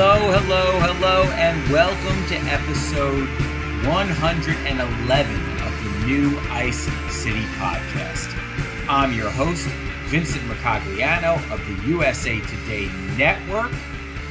Hello, hello, hello, and welcome to episode 111 of the new Ice City podcast. I'm your host, Vincent Mercogliano of the USA Today Network.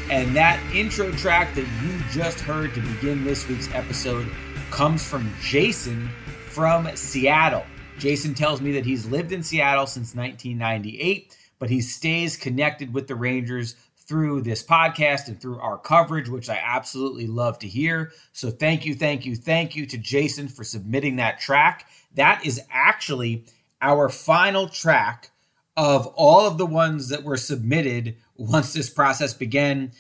And that intro track that you just heard to begin this week's episode comes from Jason from Seattle. Jason tells me that he's lived in Seattle since 1998, but he stays connected with the Rangers through this podcast and through our coverage, which I absolutely love to hear. So thank you, thank you, thank you to Jason for submitting that track. That is actually our final track of all of the ones that were submitted once this process began.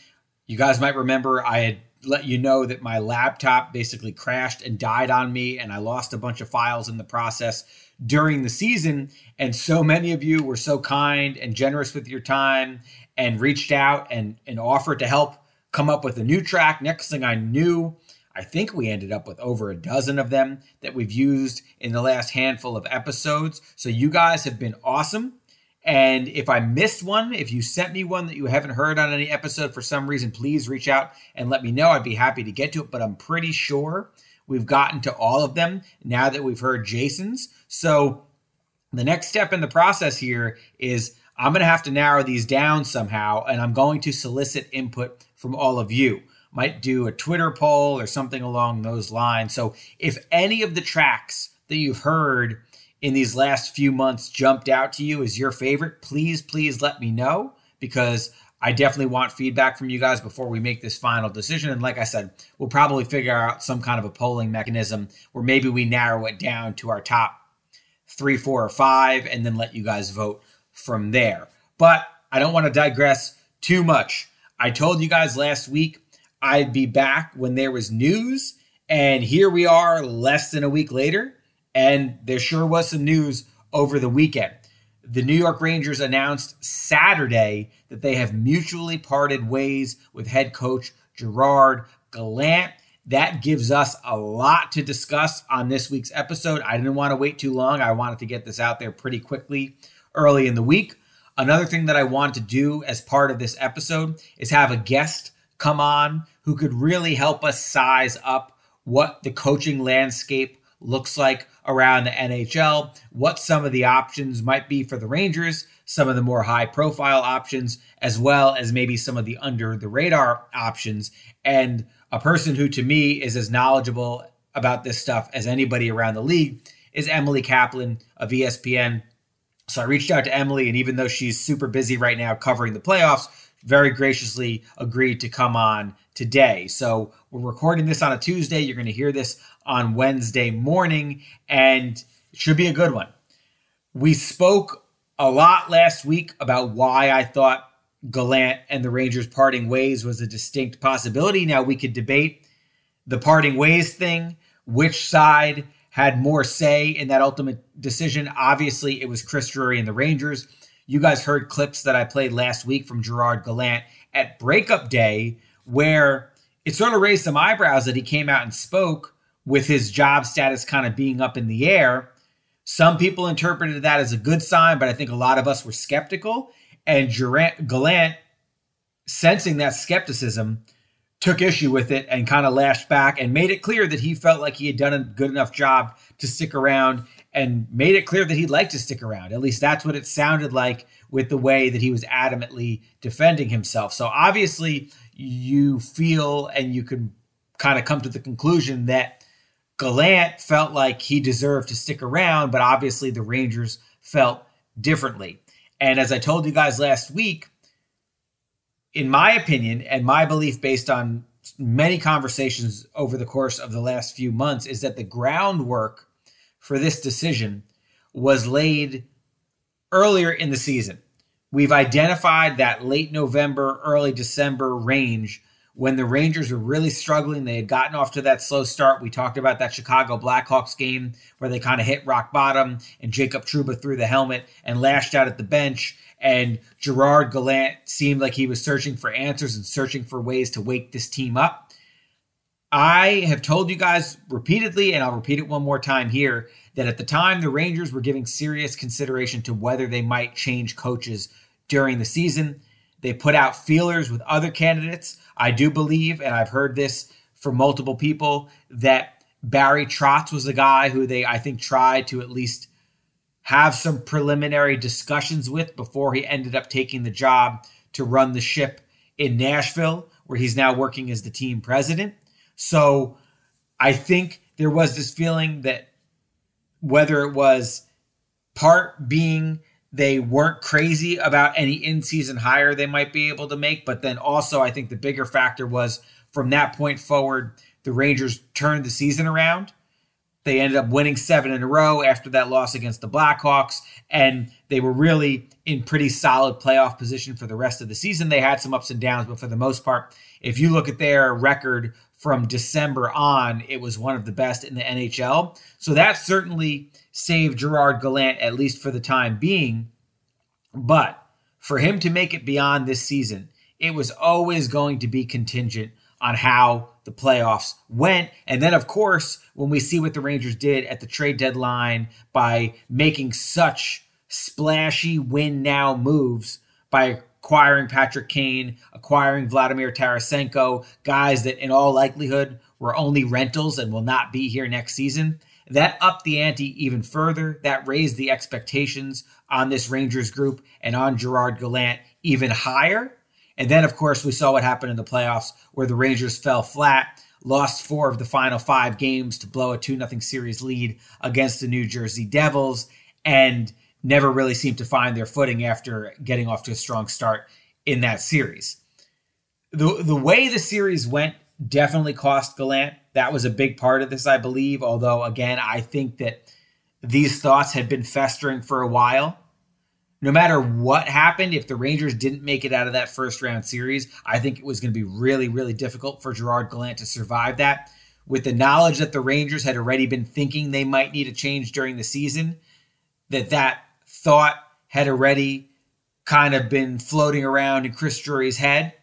You guys might remember I had let you know that my laptop basically crashed and died on me, and I lost a bunch of files in the process during the season. And so many of you were so kind and generous with your time and reached out and, and offered to help come up with a new track. Next thing I knew, I think we ended up with over a dozen of them that we've used in the last handful of episodes. So you guys have been awesome. And if I missed one, if you sent me one that you haven't heard on any episode for some reason, please reach out and let me know. I'd be happy to get to it, but I'm pretty sure we've gotten to all of them now that we've heard Jason's. So the next step in the process here is I'm going to have to narrow these down somehow, and I'm going to solicit input from all of you. Might do a Twitter poll or something along those lines. So, if any of the tracks that you've heard in these last few months jumped out to you as your favorite, please, please let me know because I definitely want feedback from you guys before we make this final decision. And like I said, we'll probably figure out some kind of a polling mechanism where maybe we narrow it down to our top three, four, or five, and then let you guys vote from there. But I don't want to digress too much. I told you guys last week I'd be back when there was news, and here we are less than a week later, and there sure was some news over the weekend. The New York Rangers announced Saturday that they have mutually parted ways with head coach Gerard Gallant. That gives us a lot to discuss on this week's episode. I didn't want to wait too long. I wanted to get this out there pretty quickly early in the week. Another thing that I want to do as part of this episode is have a guest come on who could really help us size up what the coaching landscape looks like around the NHL, what some of the options might be for the Rangers, some of the more high profile options, as well as maybe some of the under the radar options. And a person who to me is as knowledgeable about this stuff as anybody around the league is Emily Kaplan of ESPN. So I reached out to Emily, and even though she's super busy right now covering the playoffs, very graciously agreed to come on today. So we're recording this on a Tuesday. You're going to hear this on Wednesday morning, and it should be a good one. We spoke a lot last week about why I thought Gallant and the Rangers parting ways was a distinct possibility. Now we could debate the parting ways thing, which side had more say in that ultimate decision. Obviously, it was Chris Drury and the Rangers. You guys heard clips that I played last week from Gerard Gallant at breakup day, where it sort of raised some eyebrows that he came out and spoke with his job status kind of being up in the air. Some people interpreted that as a good sign, but I think a lot of us were skeptical. And Durant, Gallant, sensing that skepticism, took issue with it and kind of lashed back and made it clear that he felt like he had done a good enough job to stick around and made it clear that he'd like to stick around. At least that's what it sounded like with the way that he was adamantly defending himself. So obviously, you feel and you can kind of come to the conclusion that Gallant felt like he deserved to stick around, but obviously the Rangers felt differently. And as I told you guys last week, in my opinion and my belief based on many conversations over the course of the last few months is that the groundwork for this decision was laid earlier in the season. We've identified that late November, early December range when the Rangers were really struggling. They had gotten off to that slow start. We talked about that Chicago Blackhawks game where they kind of hit rock bottom and Jacob Trouba threw the helmet and lashed out at the bench and Gerard Gallant seemed like he was searching for answers and searching for ways to wake this team up. I have told you guys repeatedly, and I'll repeat it one more time here, that at the time the Rangers were giving serious consideration to whether they might change coaches during the season. They put out feelers with other candidates. I do believe, and I've heard this from multiple people, that Barry Trotz was the guy who they, I think, tried to at least have some preliminary discussions with before he ended up taking the job to run the ship in Nashville, where he's now working as the team president. So I think there was this feeling that whether it was part being they weren't crazy about any in season hire they might be able to make, but then also I think the bigger factor was from that point forward, the Rangers turned the season around. They ended up winning seven in a row after that loss against the Blackhawks, and they were really in pretty solid playoff position for the rest of the season. They had some ups and downs, but for the most part, if you look at their record from December on, it was one of the best in the NHL. So that certainly saved Gerard Gallant, at least for the time being. But for him to make it beyond this season, it was always going to be contingent on how the playoffs went. And then, of course, when we see what the Rangers did at the trade deadline by making such splashy win now moves by acquiring Patrick Kane, acquiring Vladimir Tarasenko, guys that in all likelihood were only rentals and will not be here next season. That upped the ante even further. That raised the expectations on this Rangers group and on Gerard Gallant even higher. And then, of course, we saw what happened in the playoffs where the Rangers fell flat, lost four of the final five games to blow a 2 0 series lead against the New Jersey Devils. And never really seemed to find their footing after getting off to a strong start in that series. The the way the series went definitely cost Gallant. That was a big part of this, I believe. Although again, I think that these thoughts had been festering for a while. No matter what happened, if the Rangers didn't make it out of that first round series, I think it was going to be really, really difficult for Gerard Gallant to survive that. With the knowledge that the Rangers had already been thinking they might need a change during the season, that that thought had already kind of been floating around in Chris Drury's head.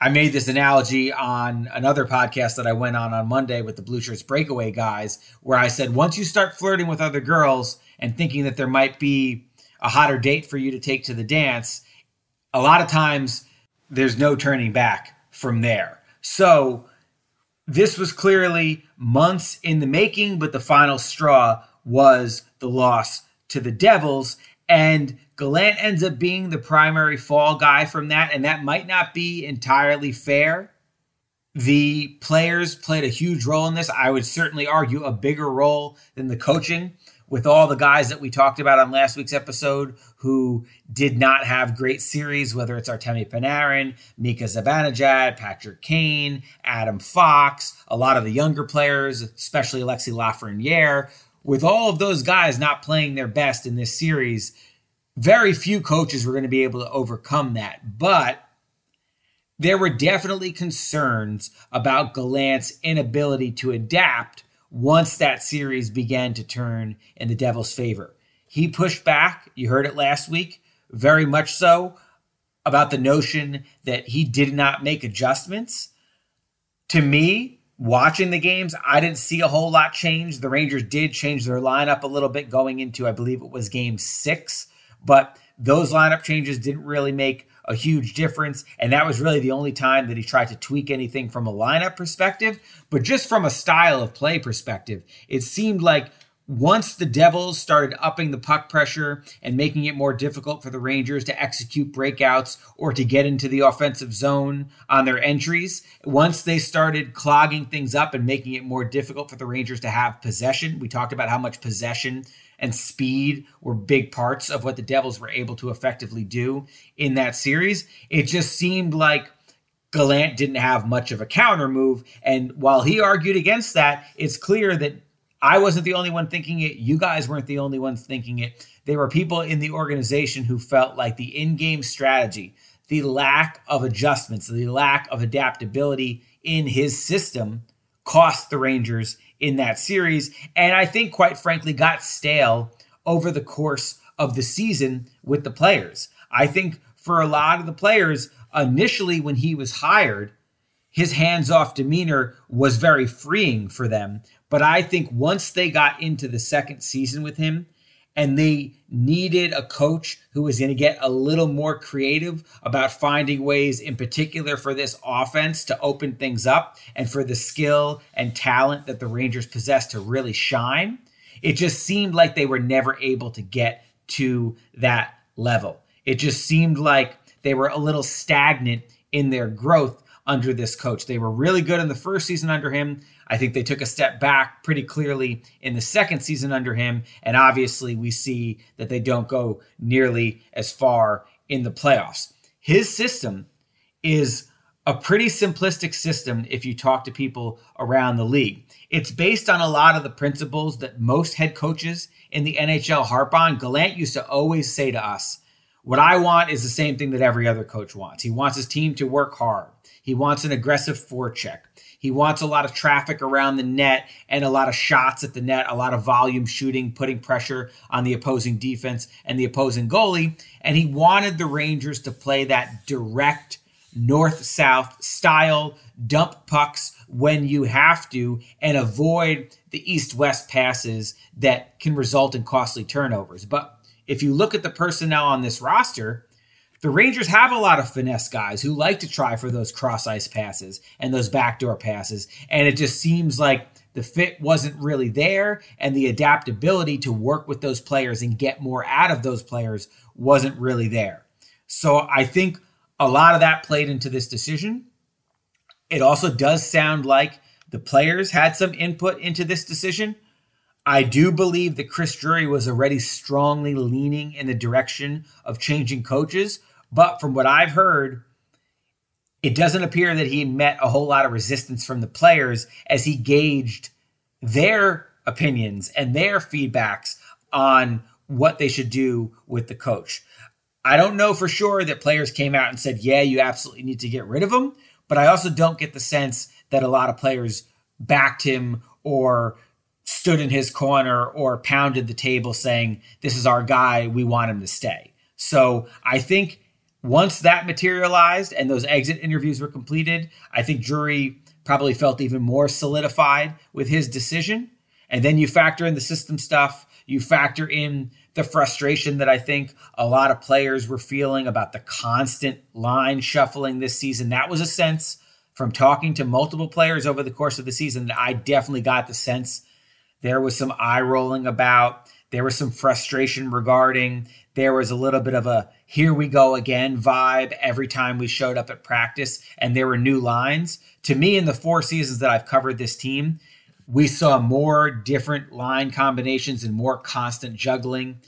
I made this analogy on another podcast that I went on on Monday with the Blueshirts Breakaway guys, where I said once you start flirting with other girls and thinking that there might be a hotter date for you to take to the dance, a lot of times there's no turning back from there. So this was clearly months in the making, but the final straw was the loss to the Devils. And Gallant ends up being the primary fall guy from that. And that might not be entirely fair. The players played a huge role in this. I would certainly argue a bigger role than the coaching with all the guys that we talked about on last week's episode who did not have great series, whether it's Artemi Panarin, Mika Zibanejad, Patrick Kane, Adam Fox, a lot of the younger players, especially Alexis Lafrenière, with all of those guys not playing their best in this series, very few coaches were going to be able to overcome that. But there were definitely concerns about Gallant's inability to adapt once that series began to turn in the Devils' favor. He pushed back, you heard it last week, very much so, about the notion that he did not make adjustments. To me, watching the games, I didn't see a whole lot change. The Rangers did change their lineup a little bit going into, I believe it was game six, but those lineup changes didn't really make a huge difference. And that was really the only time that he tried to tweak anything from a lineup perspective. But just from a style of play perspective, it seemed like once the Devils started upping the puck pressure and making it more difficult for the Rangers to execute breakouts or to get into the offensive zone on their entries, once they started clogging things up and making it more difficult for the Rangers to have possession, we talked about how much possession and speed were big parts of what the Devils were able to effectively do in that series. It just seemed like Gallant didn't have much of a counter move. And while he argued against that, it's clear that I wasn't the only one thinking it. You guys weren't the only ones thinking it. There were people in the organization who felt like the in game strategy, the lack of adjustments, the lack of adaptability in his system cost the Rangers in that series. And I think, quite frankly, got stale over the course of the season with the players. I think for a lot of the players, initially when he was hired, his hands off demeanor was very freeing for them. But I think once they got into the second season with him and they needed a coach who was going to get a little more creative about finding ways, in particular for this offense, to open things up and for the skill and talent that the Rangers possess to really shine. It just seemed like they were never able to get to that level. It just seemed like they were a little stagnant in their growth under this coach. They were really good in the first season under him. I think they took a step back pretty clearly in the second season under him. And obviously, we see that they don't go nearly as far in the playoffs. His system is a pretty simplistic system if you talk to people around the league. It's based on a lot of the principles that most head coaches in the NHL harp on. Gallant used to always say to us, What I want is the same thing that every other coach wants. He wants his team to work hard. He wants an aggressive forecheck. He wants a lot of traffic around the net and a lot of shots at the net, a lot of volume shooting, putting pressure on the opposing defense and the opposing goalie. And he wanted the Rangers to play that direct north south style, dump pucks when you have to, and avoid the east west passes that can result in costly turnovers. But if you look at the personnel on this roster, the Rangers have a lot of finesse guys who like to try for those cross ice passes and those backdoor passes. And it just seems like the fit wasn't really there and the adaptability to work with those players and get more out of those players wasn't really there. So I think a lot of that played into this decision. It also does sound like the players had some input into this decision. I do believe that Chris Drury was already strongly leaning in the direction of changing coaches, but from what I've heard, it doesn't appear that he met a whole lot of resistance from the players as he gauged their opinions and their feedbacks on what they should do with the coach. I don't know for sure that players came out and said, yeah, you absolutely need to get rid of him. But I also don't get the sense that a lot of players backed him or stood in his corner or pounded the table saying, this is our guy, we want him to stay. So I think once that materialized and those exit interviews were completed, I think Drury probably felt even more solidified with his decision. And then you factor in the system stuff, you factor in the frustration that I think a lot of players were feeling about the constant line shuffling this season. That was a sense from talking to multiple players over the course of the season that I definitely got the sense there was some eye rolling about. There was some frustration regarding. There was a little bit of a here we go again vibe every time we showed up at practice, and there were new lines. To me, in the four seasons that I've covered this team, we saw more different line combinations and more constant juggling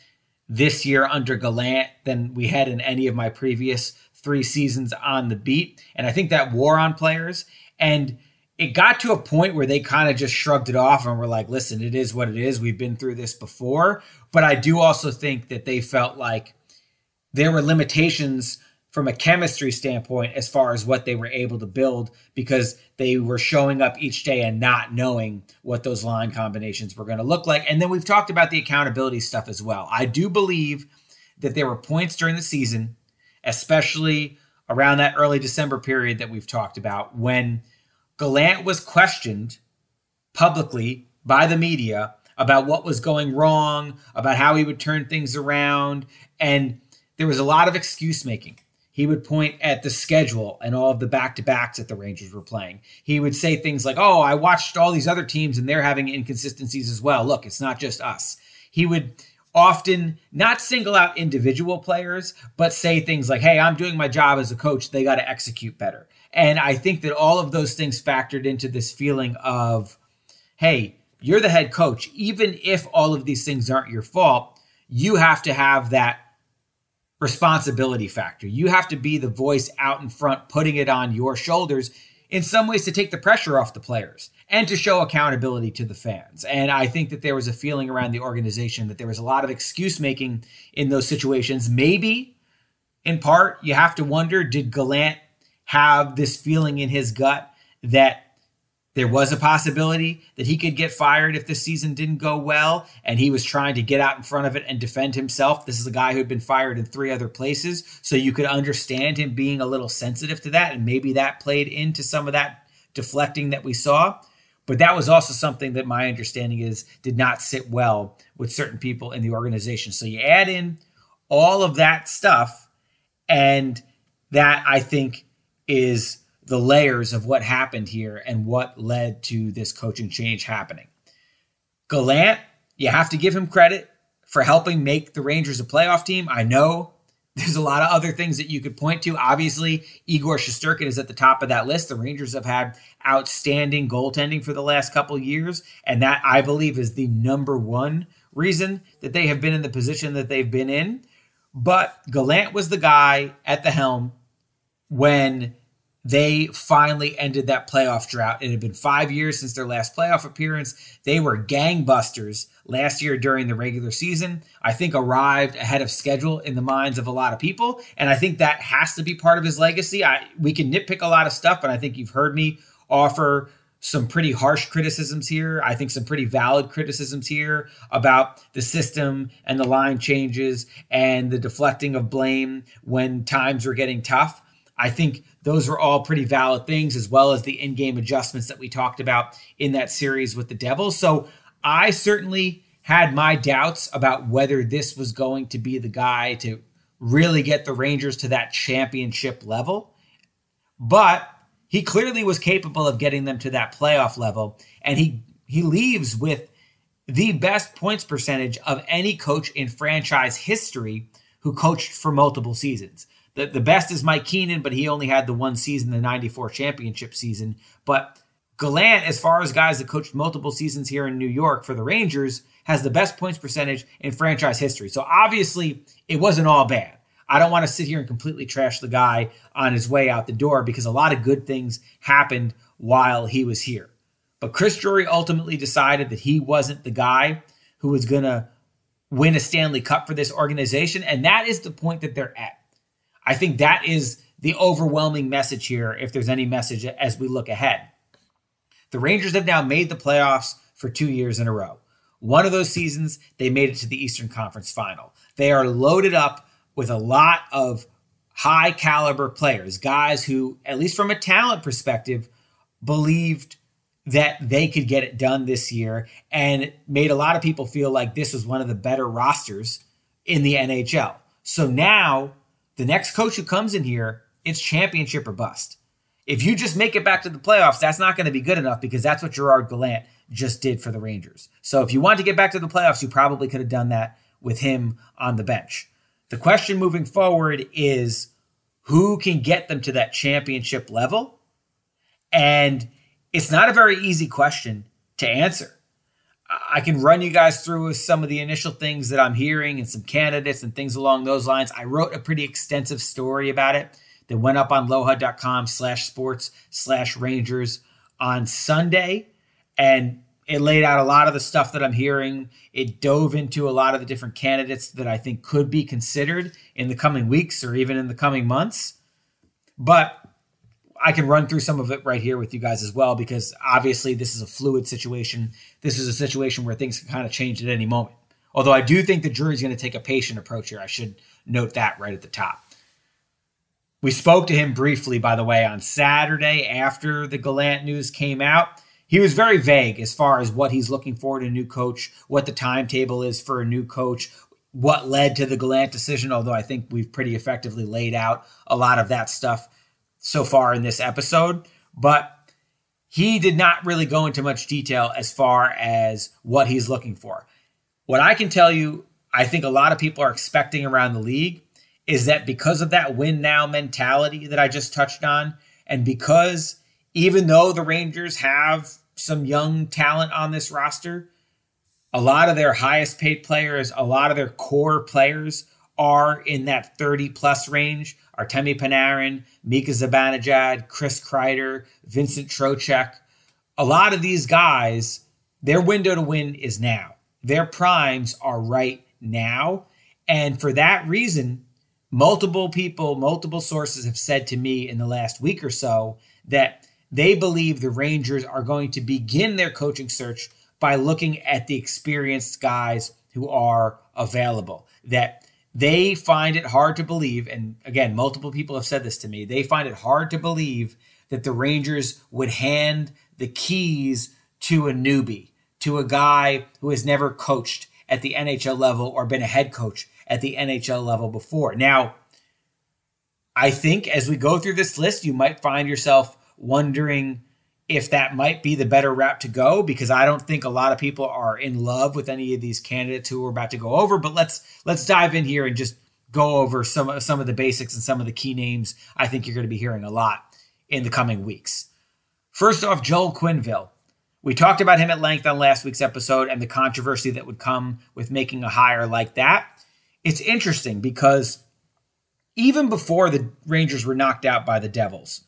this year under Gallant than we had in any of my previous three seasons on the beat. And I think that wore on players. And it got to a point where they kind of just shrugged it off and were like, listen, it is what it is. We've been through this before. But I do also think that they felt like there were limitations from a chemistry standpoint as far as what they were able to build because they were showing up each day and not knowing what those line combinations were going to look like. And then we've talked about the accountability stuff as well. I do believe that there were points during the season, especially around that early December period that we've talked about, when Gallant was questioned publicly by the media about what was going wrong, about how he would turn things around. And there was a lot of excuse making he would point at the schedule and all of the back to backs that the Rangers were playing. He would say things like, Oh, I watched all these other teams and they're having inconsistencies as well. Look, it's not just us. He would often not single out individual players, but say things like, Hey, I'm doing my job as a coach. They got to execute better. And I think that all of those things factored into this feeling of, Hey, you're the head coach. Even if all of these things aren't your fault, you have to have that responsibility factor. You have to be the voice out in front, putting it on your shoulders in some ways to take the pressure off the players and to show accountability to the fans. And I think that there was a feeling around the organization that there was a lot of excuse making in those situations. Maybe in part, you have to wonder did Gallant have this feeling in his gut that there was a possibility that he could get fired if the season didn't go well, and he was trying to get out in front of it and defend himself. This is a guy who had been fired in three other places, so you could understand him being a little sensitive to that, and maybe that played into some of that deflecting that we saw. But that was also something that my understanding is did not sit well with certain people in the organization. So you add in all of that stuff, and that I think is the layers of what happened here and what led to this coaching change happening. Gallant, you have to give him credit for helping make the Rangers a playoff team. I know there's a lot of other things that you could point to. Obviously, Igor Shesterkin is at the top of that list. The Rangers have had outstanding goaltending for the last couple years, and that I believe is the number one reason that they have been in the position that they've been in. But Gallant was the guy at the helm when they finally ended that playoff drought. It had been five years since their last playoff appearance. They were gangbusters last year during the regular season. I think arrived ahead of schedule in the minds of a lot of people, and I think that has to be part of his legacy. I we can nitpick a lot of stuff, but I think you've heard me offer some pretty harsh criticisms here. I think some pretty valid criticisms here about the system and the line changes and the deflecting of blame when times were getting tough. I think those were all pretty valid things, as well as the in game adjustments that we talked about in that series with the Devils. So I certainly had my doubts about whether this was going to be the guy to really get the Rangers to that championship level. But he clearly was capable of getting them to that playoff level. And he, he leaves with the best points percentage of any coach in franchise history who coached for multiple seasons the, the best is Mike Keenan, but he only had the one season, the 94 championship season. But Gallant, as far as guys that coached multiple seasons here in New York for the Rangers, has the best points percentage in franchise history. So obviously, it wasn't all bad. I don't want to sit here and completely trash the guy on his way out the door because a lot of good things happened while he was here. But Chris Drury ultimately decided that he wasn't the guy who was going to win a Stanley Cup for this organization. And that is the point that they're at. I think that is the overwhelming message here, if there's any message as we look ahead. The Rangers have now made the playoffs for two years in a row. One of those seasons, they made it to the Eastern Conference final. They are loaded up with a lot of high caliber players, guys who, at least from a talent perspective, believed that they could get it done this year and made a lot of people feel like this was one of the better rosters in the NHL. So now the next coach who comes in here, it's championship or bust. If you just make it back to the playoffs, that's not going to be good enough because that's what Gerard Gallant just did for the Rangers. So if you want to get back to the playoffs, you probably could have done that with him on the bench. The question moving forward is who can get them to that championship level? And it's not a very easy question to answer. I can run you guys through some of the initial things that I'm hearing and some candidates and things along those lines. I wrote a pretty extensive story about it that went up on lohud.com slash sports slash rangers on Sunday. And it laid out a lot of the stuff that I'm hearing. It dove into a lot of the different candidates that I think could be considered in the coming weeks or even in the coming months. But I can run through some of it right here with you guys as well, because obviously this is a fluid situation. This is a situation where things can kind of change at any moment. Although I do think Drury's going to take a patient approach here. I should note that right at the top. We spoke to him briefly, by the way, on Saturday after the Gallant news came out. He was very vague as far as what he's looking for in a new coach, what the timetable is for a new coach, what led to the Gallant decision, although I think we've pretty effectively laid out a lot of that stuff so far in this episode, but he did not really go into much detail as far as what he's looking for. What I can tell you, I think a lot of people are expecting around the league is that because of that win now mentality that I just touched on, and because even though the Rangers have some young talent on this roster, a lot of their highest paid players, a lot of their core players are in that 30 plus range. Artemi Panarin, Mika Zibanejad, Chris Kreider, Vincent Trocheck. A lot of these guys, their window to win is now. Their primes are right now. And for that reason, multiple people, multiple sources have said to me in the last week or so that they believe the Rangers are going to begin their coaching search by looking at the experienced guys who are available. That they find it hard to believe, and again, multiple people have said this to me, they find it hard to believe that the Rangers would hand the keys to a newbie, to a guy who has never coached at the NHL level or been a head coach at the NHL level before. Now, I think as we go through this list, you might find yourself wondering if that might be the better route to go because I don't think a lot of people are in love with any of these candidates who we're about to go over. But let's let's dive in here and just go over some some of the basics and some of the key names I think you're going to be hearing a lot in the coming weeks. First off, Joel Quenneville. We talked about him at length on last week's episode and the controversy that would come with making a hire like that. It's interesting because even before the Rangers were knocked out by the Devils,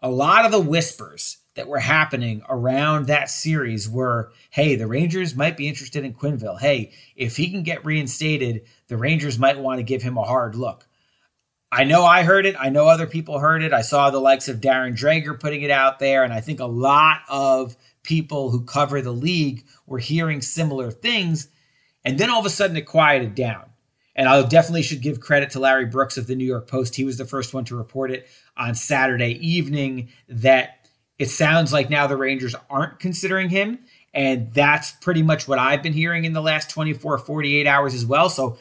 a lot of the whispers that were happening around that series were hey, the Rangers might be interested in Quenneville. Hey, if he can get reinstated, the Rangers might want to give him a hard look. I know I heard it. I know other people heard it. I saw the likes of Darren Dreger putting it out there. And I think a lot of people who cover the league were hearing similar things. And then all of a sudden it quieted down. And I definitely should give credit to Larry Brooks of the New York Post. He was the first one to report it on Saturday evening that it sounds like now the Rangers aren't considering him. And that's pretty much what I've been hearing in the last 24, 48 hours as well. So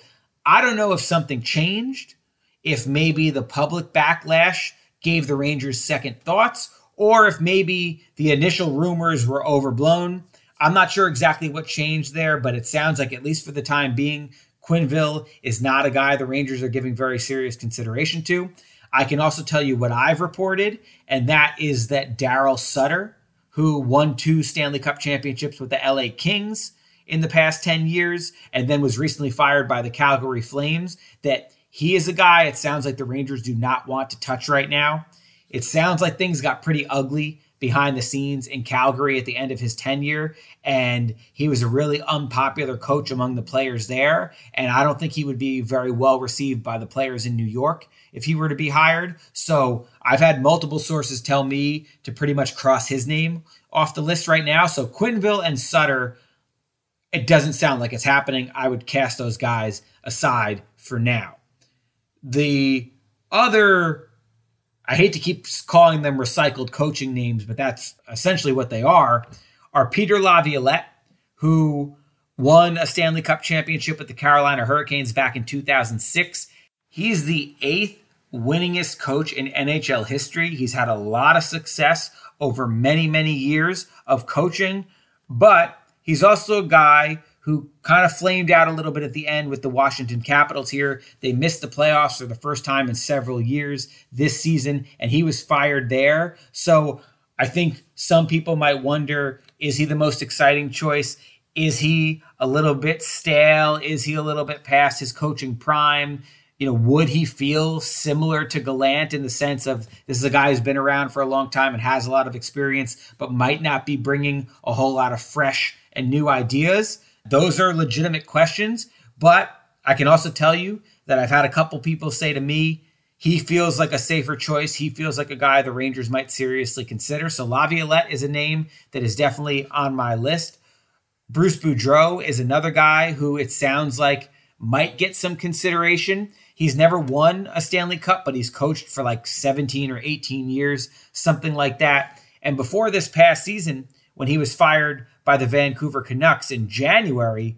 I don't know if something changed if maybe the public backlash gave the Rangers second thoughts, or if maybe the initial rumors were overblown. I'm not sure exactly what changed there, but it sounds like, at least for the time being, Quenneville is not a guy the Rangers are giving very serious consideration to. I can also tell you what I've reported, and that is that Daryl Sutter, who won two Stanley Cup championships with the LA Kings in the past 10 years and then was recently fired by the Calgary Flames, that he is a guy it sounds like the Rangers do not want to touch right now. It sounds like things got pretty ugly behind the scenes in Calgary at the end of his tenure. And he was a really unpopular coach among the players there. And I don't think he would be very well received by the players in New York if he were to be hired. So I've had multiple sources tell me to pretty much cross his name off the list right now. So Quenneville and Sutter, it doesn't sound like it's happening. I would cast those guys aside for now. The other, I hate to keep calling them recycled coaching names, but that's essentially what they are, are Peter Laviolette, who won a Stanley Cup championship with the Carolina Hurricanes back in 2006. He's the eighth winningest coach in NHL history. He's had a lot of success over many, many years of coaching, but he's also a guy who kind of flamed out a little bit at the end with the Washington Capitals here. They missed the playoffs for the first time in several years this season, and he was fired there. So I think some people might wonder is he the most exciting choice? Is he a little bit stale? Is he a little bit past his coaching prime? You know, would he feel similar to Gallant in the sense of this is a guy who's been around for a long time and has a lot of experience, but might not be bringing a whole lot of fresh and new ideas? Those are legitimate questions, but I can also tell you that I've had a couple people say to me, he feels like a safer choice. He feels like a guy the Rangers might seriously consider. So Laviolette is a name that is definitely on my list. Bruce Boudreau is another guy who it sounds like might get some consideration. He's never won a Stanley Cup, but he's coached for like 17 or 18 years, something like that. And before this past season, when he was fired by the Vancouver Canucks in January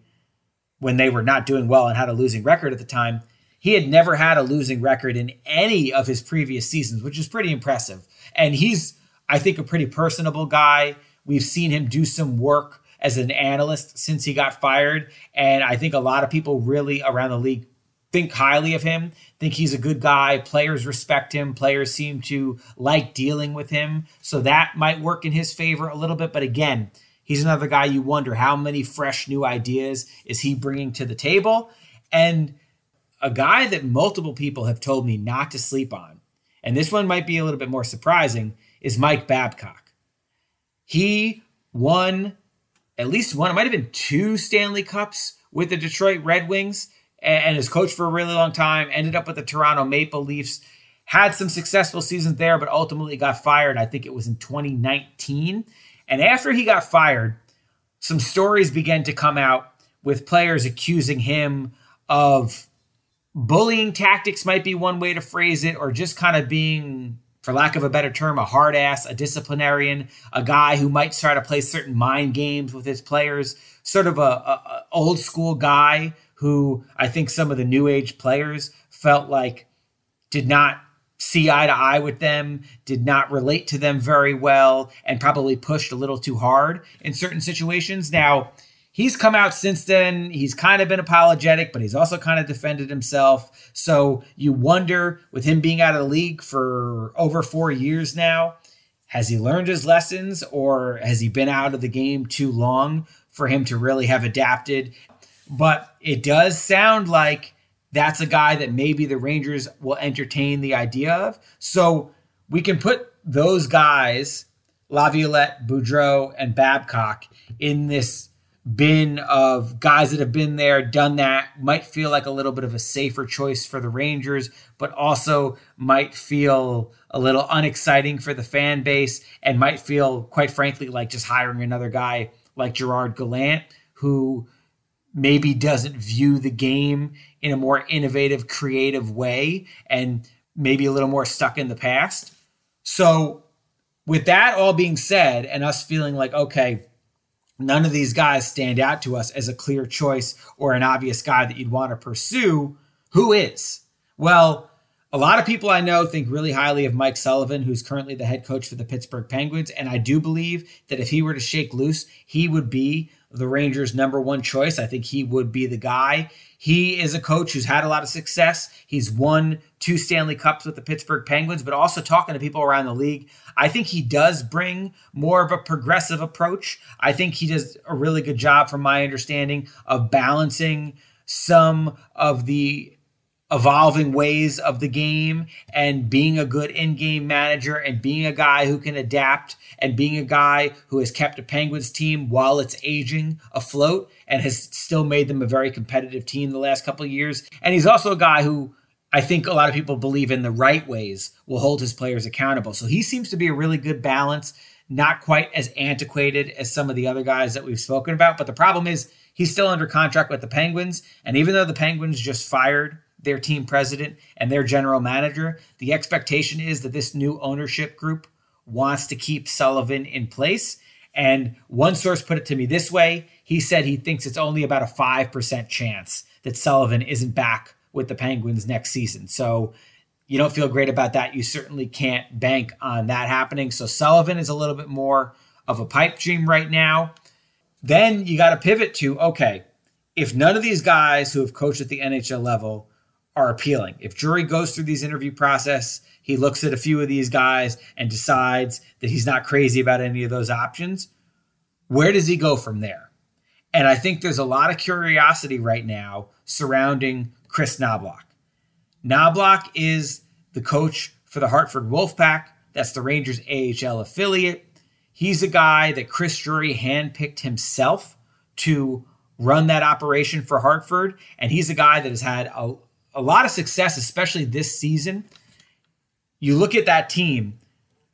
when they were not doing well and had a losing record at the time. He had never had a losing record in any of his previous seasons, which is pretty impressive. And he's, I think, a pretty personable guy. We've seen him do some work as an analyst since he got fired. And I think a lot of people really around the league think highly of him, think he's a good guy. Players respect him. Players seem to like dealing with him. So that might work in his favor a little bit. But again, He's another guy you wonder how many fresh new ideas is he bringing to the table? And a guy that multiple people have told me not to sleep on, and this one might be a little bit more surprising, is Mike Babcock. He won at least one, it might have been two Stanley Cups with the Detroit Red Wings and has coached for a really long time, ended up with the Toronto Maple Leafs, had some successful seasons there, but ultimately got fired. I think it was in 2019. And after he got fired, some stories began to come out with players accusing him of bullying tactics, might be one way to phrase it, or just kind of being for lack of a better term, a hard ass, a disciplinarian, a guy who might try to play certain mind games with his players, sort of a, a, a old school guy who I think some of the new age players felt like did not see eye to eye with them, did not relate to them very well, and probably pushed a little too hard in certain situations. Now, he's come out since then. He's kind of been apologetic, but he's also kind of defended himself. So you wonder, with him being out of the league for over four years now, has he learned his lessons or has he been out of the game too long for him to really have adapted? But it does sound like that's a guy that maybe the Rangers will entertain the idea of. So we can put those guys, Laviolette, Boudreau, and Babcock, in this bin of guys that have been there, done that, might feel like a little bit of a safer choice for the Rangers, but also might feel a little unexciting for the fan base and might feel, quite frankly, like just hiring another guy like Gerard Gallant, who maybe doesn't view the game in a more innovative, creative way and maybe a little more stuck in the past. So, with that all being said, and us feeling like, okay, none of these guys stand out to us as a clear choice or an obvious guy that you'd want to pursue. Who is? Well, a lot of people I know think really highly of Mike Sullivan, who's currently the head coach for the Pittsburgh Penguins. And I do believe that if he were to shake loose, he would be the Rangers' number one choice. I think he would be the guy. He is a coach who's had a lot of success. He's won two Stanley Cups with the Pittsburgh Penguins, but also talking to people around the league, I think he does bring more of a progressive approach. I think he does a really good job, from my understanding, of balancing some of the evolving ways of the game and being a good in-game manager and being a guy who can adapt and being a guy who has kept a Penguins team while it's aging afloat and has still made them a very competitive team the last couple of years. And he's also a guy who I think a lot of people believe in the right ways will hold his players accountable. So he seems to be a really good balance, not quite as antiquated as some of the other guys that we've spoken about, but the problem is he's still under contract with the Penguins and even though the Penguins just fired their team president and their general manager. The expectation is that this new ownership group wants to keep Sullivan in place. And one source put it to me this way he said he thinks it's only about a 5% chance that Sullivan isn't back with the Penguins next season. So you don't feel great about that. You certainly can't bank on that happening. So Sullivan is a little bit more of a pipe dream right now. Then you got to pivot to okay, if none of these guys who have coached at the NHL level are appealing. If Drury goes through these interview process, he looks at a few of these guys and decides that he's not crazy about any of those options, where does he go from there? And I think there's a lot of curiosity right now surrounding Chris Knoblauch. Knoblauch is the coach for the Hartford Wolfpack. That's the Rangers AHL affiliate. He's a guy that Chris Drury handpicked himself to run that operation for Hartford. And he's a guy that has had a, a lot of success, especially this season. You look at that team.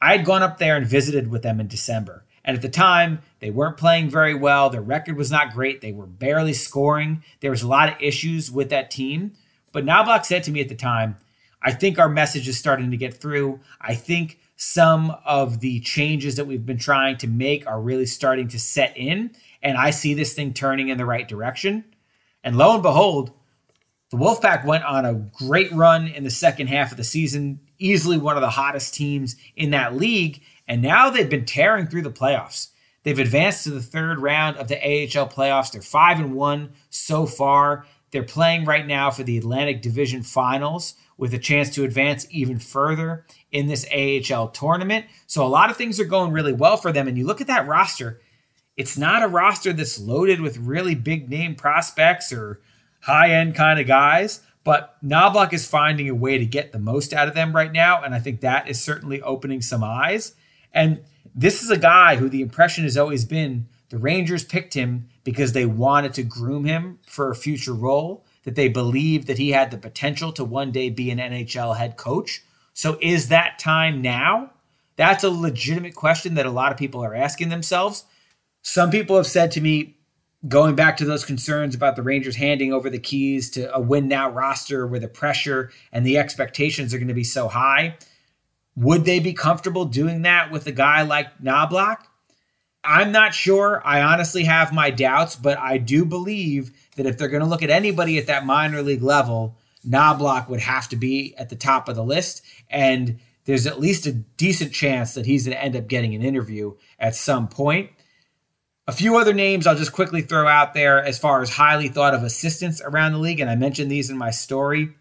I had gone up there and visited with them in December. And at the time, they weren't playing very well. Their record was not great. They were barely scoring. There was a lot of issues with that team. But Knoblauch said to me at the time, I think our message is starting to get through. I think some of the changes that we've been trying to make are really starting to set in. And I see this thing turning in the right direction. And lo and behold, the Wolfpack went on a great run in the second half of the season, easily one of the hottest teams in that league. And now they've been tearing through the playoffs. They've advanced to the third round of the AHL playoffs. They're 5 and 1 so far. They're playing right now for the Atlantic Division Finals with a chance to advance even further in this AHL tournament. So a lot of things are going really well for them. And you look at that roster, it's not a roster that's loaded with really big name prospects or high end kind of guys. But Knoblauch is finding a way to get the most out of them right now. And I think that is certainly opening some eyes. And this is a guy who the impression has always been the Rangers picked him because they wanted to groom him for a future role, that they believed that he had the potential to one day be an NHL head coach. So is that time now? That's a legitimate question that a lot of people are asking themselves. Some people have said to me, going back to those concerns about the Rangers handing over the keys to a win now roster where the pressure and the expectations are going to be so high, Would they be comfortable doing that with a guy like Knoblauch? I'm not sure. I honestly have my doubts, but I do believe that if they're going to look at anybody at that minor league level, Knoblauch would have to be at the top of the list. And there's at least a decent chance that he's going to end up getting an interview at some point. A few other names I'll just quickly throw out there as far as highly thought of assistants around the league, and I mentioned these in my story.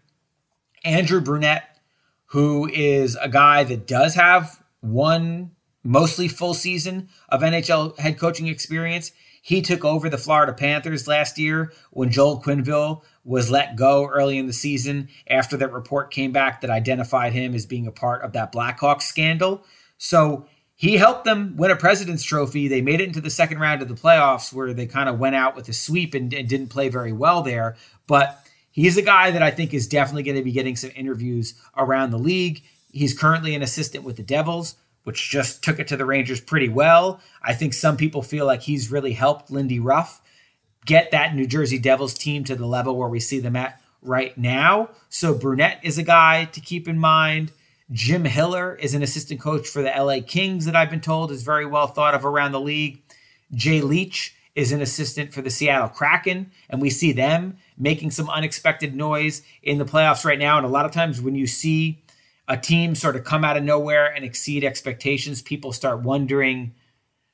Andrew Brunette, who is a guy that does have one mostly full season of NHL head coaching experience. He took over the Florida Panthers last year when Joel Quenneville was let go early in the season after that report came back that identified him as being a part of that Blackhawks scandal. So he helped them win a President's Trophy. They made it into the second round of the playoffs where they kind of went out with a sweep and, and didn't play very well there. But he's a guy that I think is definitely going to be getting some interviews around the league. He's currently an assistant with the Devils, which just took it to the Rangers pretty well. I think some people feel like he's really helped Lindy Ruff get that New Jersey Devils team to the level where we see them at right now. So Brunette is a guy to keep in mind. Jim Hiller is an assistant coach for the LA Kings that I've been told is very well thought of around the league. Jay Leach is an assistant for the Seattle Kraken, and we see them making some unexpected noise in the playoffs right now. And a lot of times when you see a team sort of come out of nowhere and exceed expectations, people start wondering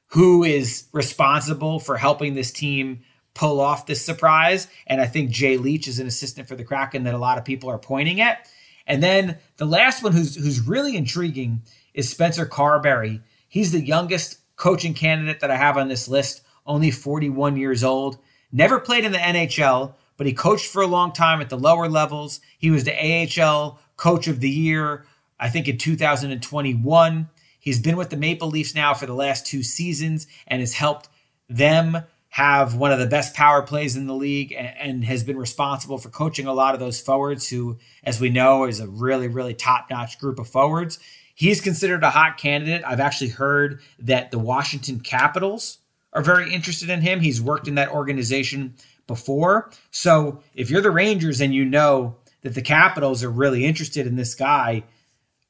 who is responsible for helping this team pull off this surprise. And I think Jay Leach is an assistant for the Kraken that a lot of people are pointing at. And then the last one who's who's really intriguing is Spencer Carberry. He's the youngest coaching candidate that I have on this list, only 41 years old. Never played in the NHL, but he coached for a long time at the lower levels. He was the AHL coach of the year, I think in 2021. He's been with the Maple Leafs now for the last two seasons and has helped them have one of the best power plays in the league and, and, has been responsible for coaching a lot of those forwards who, as we know, is a really, really top notch group of forwards. He's considered a hot candidate. I've actually heard that the Washington Capitals are very interested in him. He's worked in that organization before. So if you're the Rangers and you know that the Capitals are really interested in this guy,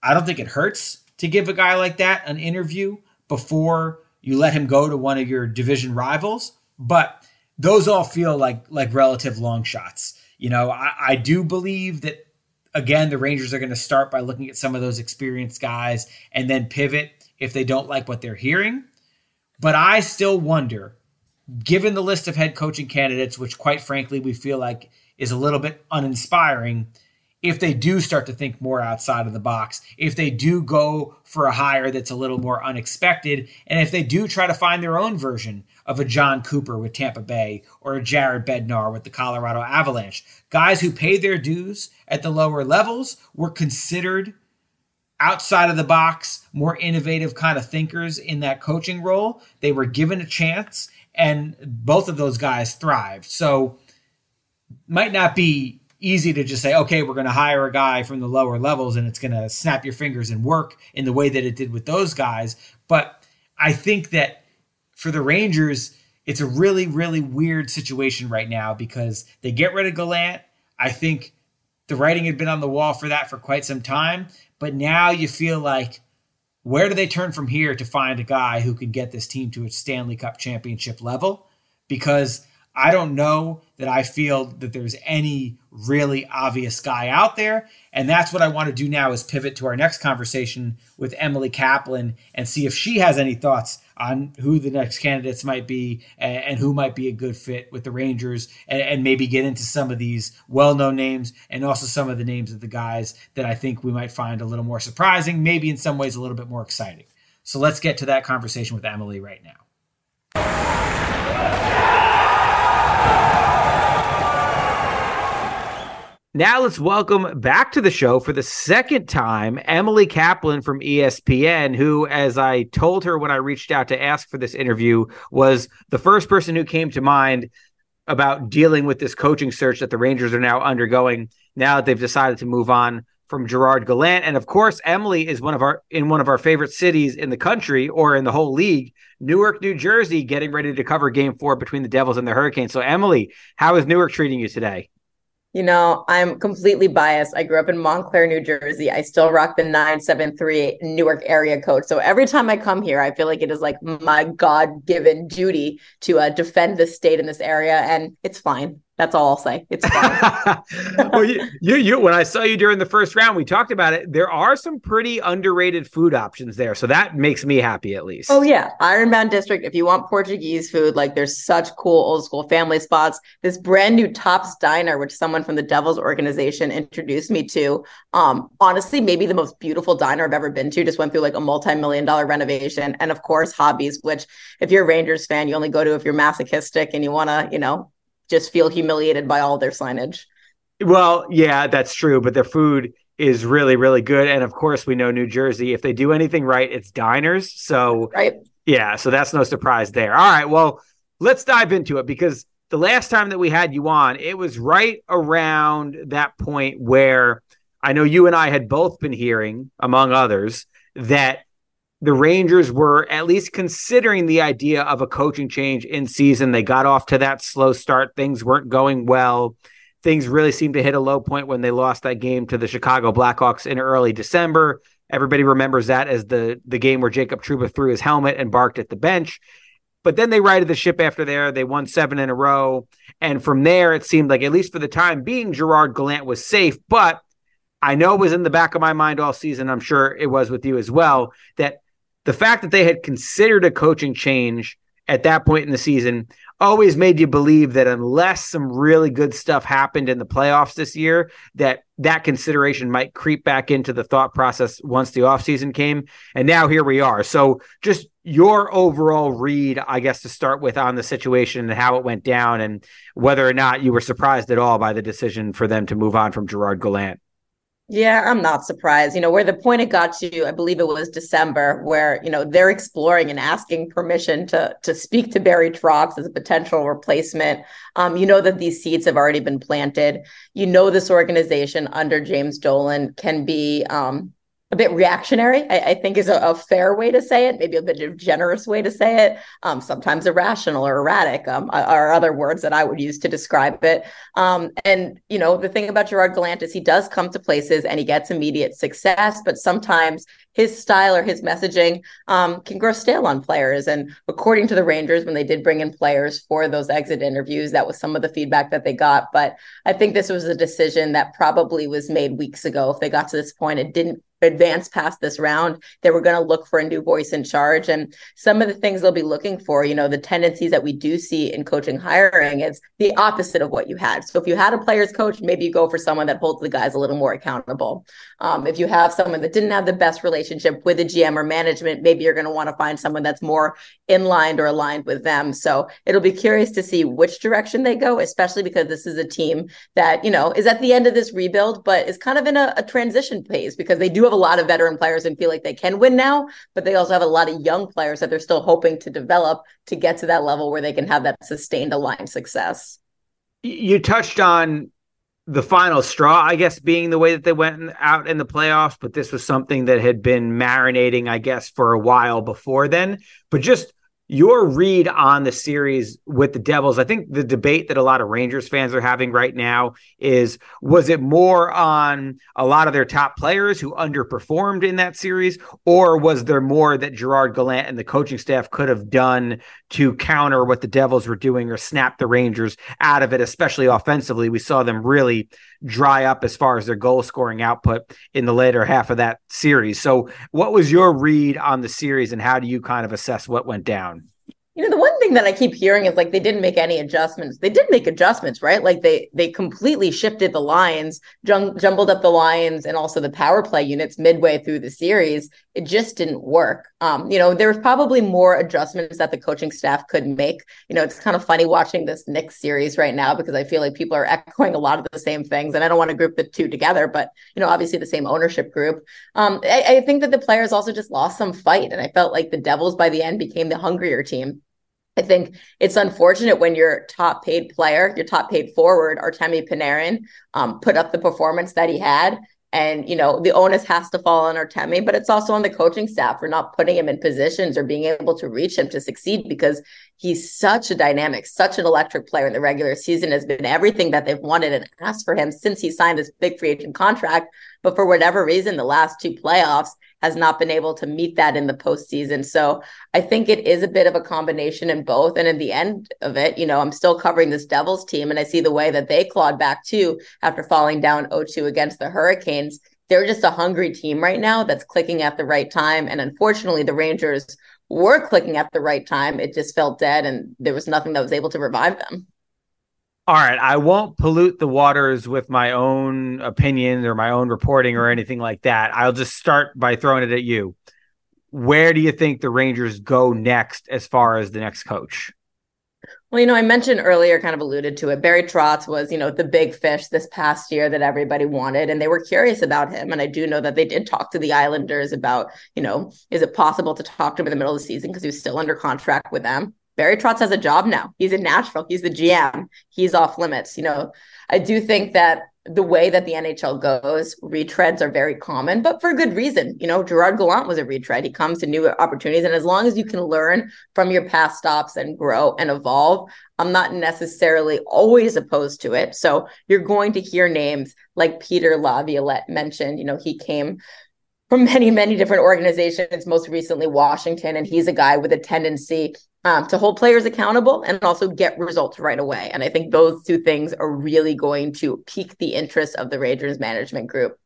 I don't think it hurts to give a guy like that an interview before you let him go to one of your division rivals but those all feel like like relative long shots. You know, I, I do believe that again the Rangers are going to start by looking at some of those experienced guys and then pivot if they don't like what they're hearing. But I still wonder, given the list of head coaching candidates, which quite frankly we feel like is a little bit uninspiring, if they do start to think more outside of the box, if they do go for a hire that's a little more unexpected, and if they do try to find their own version of a Jon Cooper with Tampa Bay or a Jared Bednar with the Colorado Avalanche. Guys who paid their dues at the lower levels were considered outside of the box, more innovative kind of thinkers in that coaching role. They were given a chance, and both of those guys thrived. So, might not be easy to just say, okay, we're going to hire a guy from the lower levels and it's going to snap your fingers and work in the way that it did with those guys. But I think that for the Rangers, it's a really, really weird situation right now because they get rid of Gallant. I think the writing had been on the wall for that for quite some time. But now you feel like, where do they turn from here to find a guy who can get this team to a Stanley Cup championship level? Because I don't know that I feel that there's any really obvious guy out there. And that's what I want to do now is pivot to our next conversation with Emily Kaplan and see if she has any thoughts on who the next candidates might be and, and who might be a good fit with the Rangers and, and maybe get into some of these well-known names and also some of the names of the guys that I think we might find a little more surprising, maybe in some ways a little bit more exciting. So let's get to that conversation with Emily right now. Now let's welcome back to the show for the second time Emily Kaplan from ESPN, who, as I told her when I reached out to ask for this interview, was the first person who came to mind about dealing with this coaching search that the Rangers are now undergoing now that they've decided to move on from Gerard Gallant. And of course, Emily is one of our in one of our favorite cities in the country or in the whole league, Newark, New Jersey, getting ready to cover game four between the Devils and the Hurricanes. So Emily, how is Newark treating you today? You know, I'm completely biased. I grew up in Montclair, New Jersey. I still rock the 973 Newark area code. So every time I come here, I feel like it is like my God given duty to uh, defend the state in this area. And it's fine. That's all I'll say. It's well, you, you, you, when I saw you during the first round, we talked about it. There are some pretty underrated food options there, so that makes me happy at least. Oh yeah, Ironbound District. If you want Portuguese food, like there's such cool old school family spots. This brand new Tops Diner, which someone from the Devils organization introduced me to. Um, honestly, maybe the most beautiful diner I've ever been to. Just went through like a multi-million dollar renovation, and of course, Hobby's. Which, if you're a Rangers fan, you only go to if you're masochistic and you want to, you know, just feel humiliated by all their signage. Well, yeah, that's true, but their food is really really good and of course we know New Jersey if they do anything right it's diners. So Right. Yeah, so that's no surprise there. All right, well, let's dive into it because the last time that we had you on, it was right around that point where I know you and I had both been hearing among others that the Rangers were at least considering the idea of a coaching change in season. They got off to that slow start. Things weren't going well. Things really seemed to hit a low point when they lost that game to the Chicago Blackhawks in early December. Everybody remembers that as the the game where Jacob Trouba threw his helmet and barked at the bench. But then they righted the ship after there. They won seven in a row. And from there, it seemed like, at least for the time being, Gerard Gallant was safe. But I know it was in the back of my mind all season. I'm sure it was with you as well. That the fact that they had considered a coaching change at that point in the season always made you believe that unless some really good stuff happened in the playoffs this year that that consideration might creep back into the thought process once the offseason came. And now here we are. So just your overall read i guess to start with on the situation and how it went down and whether or not you were surprised at all by the decision for them to move on from gerard gallant yeah, I'm not surprised. You know, where the point it got to, I believe it was December, where, you know, they're exploring and asking permission to to speak to Barry Trotz as a potential replacement. Um, you know that these seeds have already been planted. You know this organization under James Dolan can be um, a bit reactionary, I, I think is a, a, fair way to say it, maybe a bit of generous way to say it. Um, sometimes irrational or erratic um, are other words that I would use to describe it. Um, and, you know, the thing about Gerard Gallant is he does come to places and he gets immediate success, but sometimes his style or his messaging um, can grow stale on players. And according to the Rangers, when they did bring in players for those exit interviews, that was some of the feedback that they got. But I think this was a decision that probably was made weeks ago. If they got to this point, it didn't advance past this round, they were going to look for a new voice in charge. And some of the things they'll be looking for, you know, the tendencies that we do see in coaching hiring is the opposite of what you had. So if you had a player's coach, maybe you go for someone that holds the guys a little more accountable. Um, if you have someone that didn't have the best relationship, with a GM or management, maybe you're going to want to find someone that's more in line or aligned with them. So it'll be curious to see which direction they go, especially because this is a team that, you know, is at the end of this rebuild, but is kind of in a, a transition phase because they do have a lot of veteran players and feel like they can win now, but they also have a lot of young players that they're still hoping to develop to get to that level where they can have that sustained aligned success. You touched on the final straw, I guess, being the way that they went out in the playoffs, but this was something that had been marinating, I guess, for a while before then. But just your read on the series with the Devils. I think the debate that a lot of Rangers fans are having right now is was it more on a lot of their top players who underperformed in that series, or was there more that Gerard Gallant and the coaching staff could have done to counter what the Devils were doing or snap the Rangers out of it, especially offensively? We saw them really dry up as far as their goal scoring output in the later half of that series. So, what was your read on the series and how do you kind of assess what went down? You know the one thing that i keep hearing is like they didn't make any adjustments. They did make adjustments right? Like they they completely shifted the lines jum- jumbled up the lines and also the power play units midway through the series it just didn't work. Um you know there was probably more adjustments that the coaching staff could make. You know it's kind of funny watching this Knicks series right now because i feel like people are echoing a lot of the same things and i don't want to group the two together but you know obviously the same ownership group. Um I, I think that the players also just lost some fight and i felt like the devils by the end became the hungrier team. I think it's unfortunate when your top paid player, your top paid forward, Artemi Panarin, um, put up the performance that he had. And, you know, the onus has to fall on Artemi, but it's also on the coaching staff for not putting him in positions or being able to reach him to succeed because he's such a dynamic, such an electric player in the regular season, has been everything that they've wanted and asked for him since he signed this big free agent contract. But for whatever reason, the last two playoffs has not been able to meet that in the postseason. So I think it is a bit of a combination in both. And in the end of it, you know, I'm still covering this Devils team and I see the way that they clawed back too after falling down 0-2 against the Hurricanes. They're just a hungry team right now that's clicking at the right time. And unfortunately, the Rangers were clicking at the right time. It just felt dead and there was nothing that was able to revive them. All right, I won't pollute the waters with my own opinions or my own reporting or anything like that. I'll just start by throwing it at you. Where do you think the Rangers go next as far as the next coach? Well, you know, I mentioned earlier, kind of alluded to it. Barry Trotz was, you know, the big fish this past year that everybody wanted, and they were curious about him. And I do know that they did talk to the Islanders about, you know, is it possible to talk to him in the middle of the season because he was still under contract with them. Barry Trotz has a job now. He's in Nashville. He's the GM. He's off limits. You know, I do think that the way that the NHL goes, retreads are very common, but for good reason. You know, Gerard Gallant was a retread. He comes to new opportunities. And as long as you can learn from your past stops and grow and evolve, I'm not necessarily always opposed to it. So you're going to hear names like Peter Laviolette mentioned. You know, he came from many, many different organizations, most recently Washington. And he's a guy with a tendency um, to hold players accountable and also get results right away. And I think those two things are really going to pique the interest of the Rangers management group.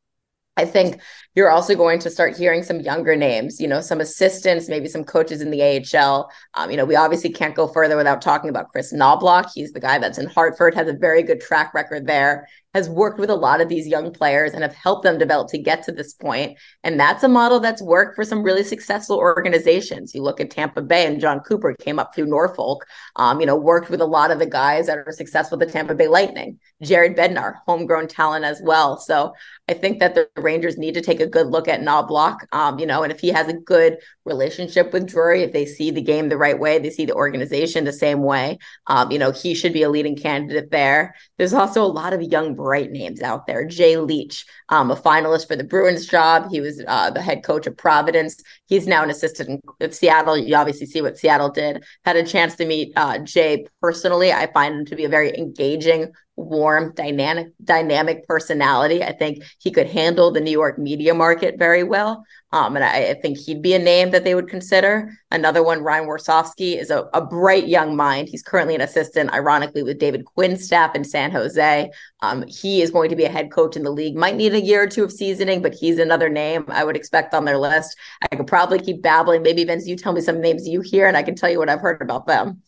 I think you're also going to start hearing some younger names, you know, some assistants, maybe some coaches in the AHL. Um, you know, we obviously can't go further without talking about Chris Knoblauch. He's the guy that's in Hartford, has a very good track record there has worked with a lot of these young players and have helped them develop to get to this point. And that's a model that's worked for some really successful organizations. You look at Tampa Bay and Jon Cooper came up through Norfolk, um, you know, worked with a lot of the guys that are successful at the Tampa Bay Lightning. Jared Bednar, homegrown talent as well. So I think that the Rangers need to take a good look at Knoblauch, um, you know, and if he has a good relationship with Drury, if they see the game the right way, they see the organization the same way, um, you know, he should be a leading candidate there. There's also a lot of young bright names out there. Jay Leach, um, a finalist for the Bruins job. He was uh, the head coach of Providence. He's now an assistant in Seattle. You obviously see what Seattle did. Had a chance to meet uh, Jay personally. I find him to be a very engaging, warm, dynamic, dynamic personality. I think he could handle the New York media market very well. Um, and I, I, think he'd be a name that they would consider. Another one, Ryan Warsofsky, is a, a, bright young mind. He's currently an assistant, ironically, with David Quinn's staff in San Jose. Um, he is going to be a head coach in the league. Might need a year or two of seasoning, but he's another name I would expect on their list. I could probably keep babbling. Maybe Vince, you tell me some names you hear, and I can tell you what I've heard about them.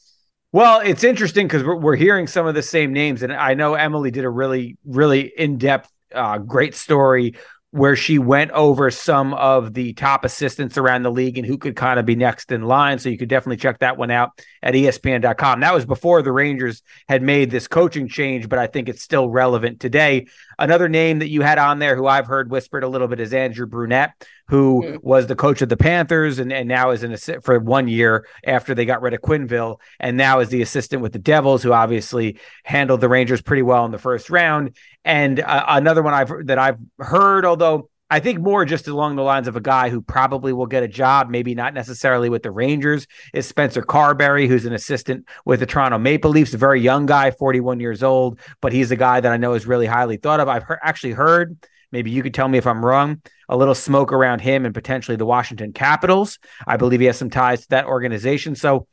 Well, it's interesting because we're, we're hearing some of the same names, and I know Emily did a really, really in depth, uh, great story where she went over some of the top assistants around the league and who could kind of be next in line. So you could definitely check that one out at ESPN.com. That was before the Rangers had made this coaching change, but I think it's still relevant today. Another name that you had on there who I've heard whispered a little bit is Andrew Brunette, who mm-hmm. was the coach of the Panthers and, and now is an assistant for one year after they got rid of Quenneville, and now is the assistant with the Devils, who obviously handled the Rangers pretty well in the first round. And uh, another one I've that I've heard, although I think more just along the lines of a guy who probably will get a job, maybe not necessarily with the Rangers, is Spencer Carberry, who's an assistant with the Toronto Maple Leafs, a very young guy, 41 years old, but he's a guy that I know is really highly thought of. I've he- actually heard, maybe you could tell me if I'm wrong, a little smoke around him and potentially the Washington Capitals. I believe he has some ties to that organization. So,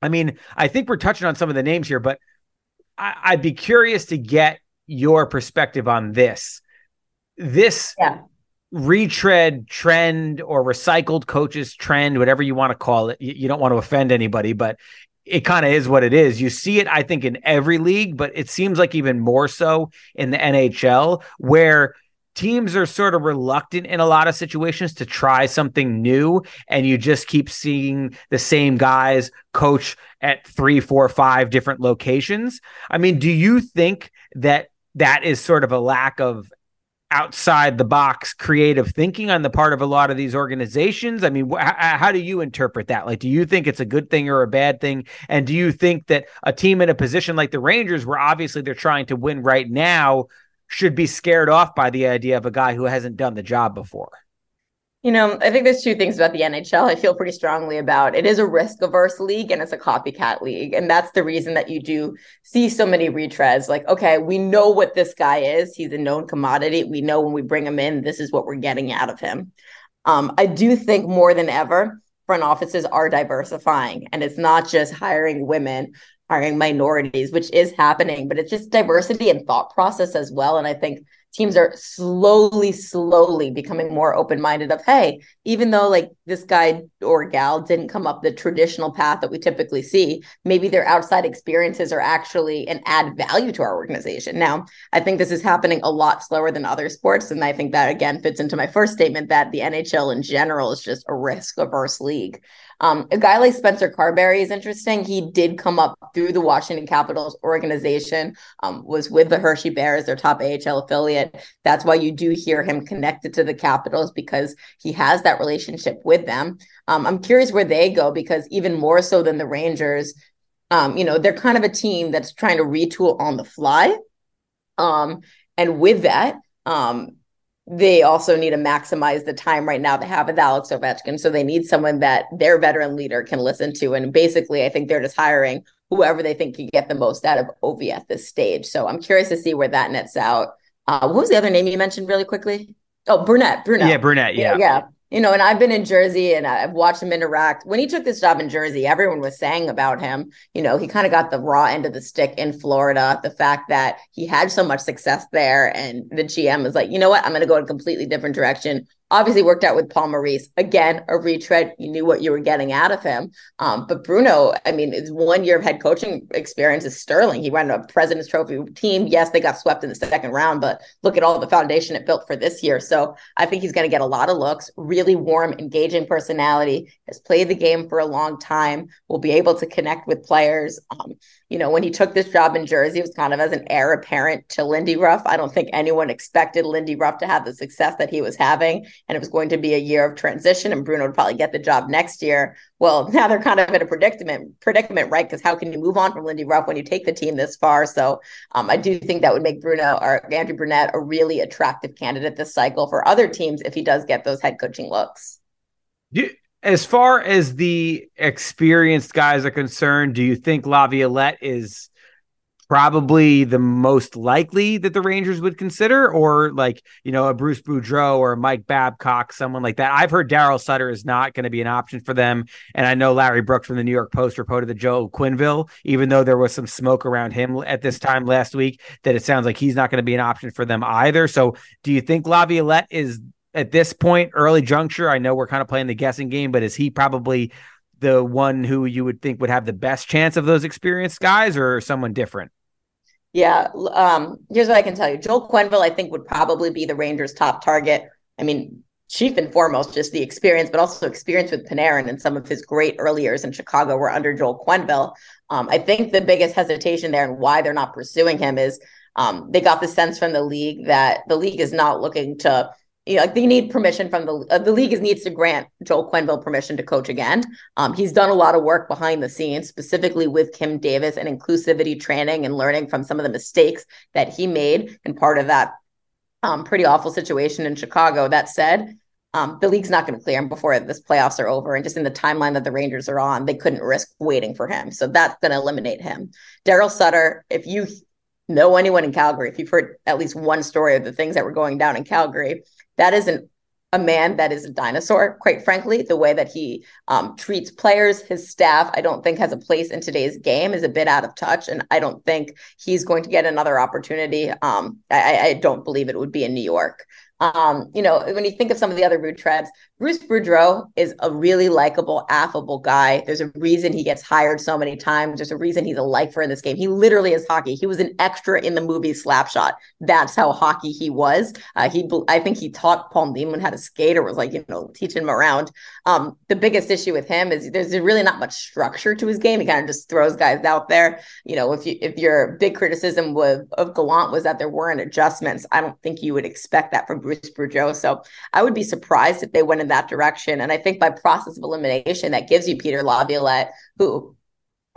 I mean, I think we're touching on some of the names here, but I- I'd be curious to get your perspective on this. This yeah retread trend or recycled coaches trend, whatever you want to call it. You, you don't want to offend anybody, but it kind of is what it is. You see it, I think, in every league, but it seems like even more so in the NHL, where teams are sort of reluctant in a lot of situations to try something new and you just keep seeing the same guys coach at three four five different locations i mean do you think that that is sort of a lack of outside the box creative thinking on the part of a lot of these organizations? I mean, wh- how do you interpret that? Like, do you think it's a good thing or a bad thing? And do you think that a team in a position like the Rangers, where obviously they're trying to win right now, should be scared off by the idea of a guy who hasn't done the job before? You know, I think there's two things about the NHL I feel pretty strongly about. It is a risk averse league and it's a copycat league. And that's the reason that you do see so many retreads. Like, okay, we know what this guy is. He's a known commodity. We know when we bring him in, this is what we're getting out of him. Um, I do think more than ever, front offices are diversifying and it's not just hiring women hiring minorities which is happening but it's just diversity and thought process as well and i think teams are slowly slowly becoming more open-minded of hey even though like this guy or gal didn't come up the traditional path that we typically see maybe their outside experiences are actually an add value to our organization. Now i think this is happening a lot slower than other sports and i think that again fits into my first statement that the nhl in general is just a risk averse league um, a guy like Spencer Carberry is interesting. He did come up through the Washington Capitals organization, um, was with the Hershey Bears, their top AHL affiliate. That's why you do hear him connected to the Capitals because he has that relationship with them. Um, I'm curious where they go because even more so than the Rangers, um, you know, they're kind of a team that's trying to retool on the fly. Um, and with that, um, they also need to maximize the time right now they have with Alex Ovechkin. So they need someone that their veteran leader can listen to. And basically, I think they're just hiring whoever they think can get the most out of Ovi at this stage. So I'm curious to see where that nets out. Uh, what was the other name you mentioned really quickly? Oh, Brunette. Brunette. Yeah, Brunette. Yeah. yeah. You know, and I've been in Jersey and I've watched him interact. When he took this job in Jersey, everyone was saying about him, you know, he kind of got the raw end of the stick in Florida. The fact that he had so much success there and the GM was like, you know what, I'm going to go in a completely different direction obviously worked out with Paul Maurice. Again, a retread. You knew what you were getting out of him. Um, but Bruno, I mean, it's one year of head coaching experience is sterling. He ran a President's Trophy team. Yes, they got swept in the second round, but look at all the foundation it built for this year. So I think he's going to get a lot of looks. Really warm, engaging personality. Has played the game for a long time. Will be able to connect with players. Um, you know, when he took this job in Jersey, it was kind of as an heir apparent to Lindy Ruff. I don't think anyone expected Lindy Ruff to have the success that he was having. And it was going to be a year of transition, and Bruno would probably get the job next year. Well, now they're kind of in a predicament, predicament, right? Because how can you move on from Lindy Ruff when you take the team this far? So um, I do think that would make Bruno or Andrew Brunette a really attractive candidate this cycle for other teams if he does get those head coaching looks. Yeah as far as the experienced guys are concerned, do you think Laviolette is probably the most likely that the Rangers would consider, or like you know a Bruce Boudreau or Mike Babcock, someone like that? I've heard Daryl Sutter is not going to be an option for them, and I know Larry Brooks from the New York Post reported that Joe Quenneville, even though there was some smoke around him at this time last week, that it sounds like he's not going to be an option for them either. So, do you think Laviolette is at this point, early juncture, I know we're kind of playing the guessing game, but is he probably the one who you would think would have the best chance of those experienced guys or someone different? Yeah. Um, here's what I can tell you. Joel Quenneville, I think, would probably be the Rangers' top target. I mean, chief and foremost, just the experience, but also experience with Panarin and some of his great early years in Chicago were under Joel Quenneville. Um, I think the biggest hesitation there and why they're not pursuing him is um, they got the sense from the league that the league is not looking to you know, like they need permission from the uh, the league is needs to grant Joel Quenneville permission to coach again. Um, he's done a lot of work behind the scenes, specifically with Kim Davis and inclusivity training and learning from some of the mistakes that he made and part of that um, pretty awful situation in Chicago. That said, um, the league's not going to clear him before this playoffs are over, and just in the timeline that the Rangers are on, they couldn't risk waiting for him. So that's going to eliminate him. Daryl Sutter, if you know anyone in Calgary, if you've heard at least one story of the things that were going down in Calgary that isn't a man that is a dinosaur, quite frankly. The way that he um, treats players, his staff, I don't think has a place in today's game, is a bit out of touch. And I don't think he's going to get another opportunity. Um, I, I, don't believe it would be in New York. Um, you know, when you think of some of the other retreads, Bruce Boudreau is a really likable, affable guy. There's a reason he gets hired so many times. There's a reason he's a lifer in this game. He literally is hockey. He was an extra in the movie Slap Shot. That's how hockey he was. Uh, he, I think he taught Paul Newman how to skate, or was like, you know, teaching him around. Um, the biggest issue with him is there's really not much structure to his game. He kind of just throws guys out there. You know, if you if your big criticism with of Gallant was that there weren't adjustments, I don't think you would expect that from Bruce Boudreau. So I would be surprised if they went in that direction. And I think by process of elimination, that gives you Peter Laviolette, who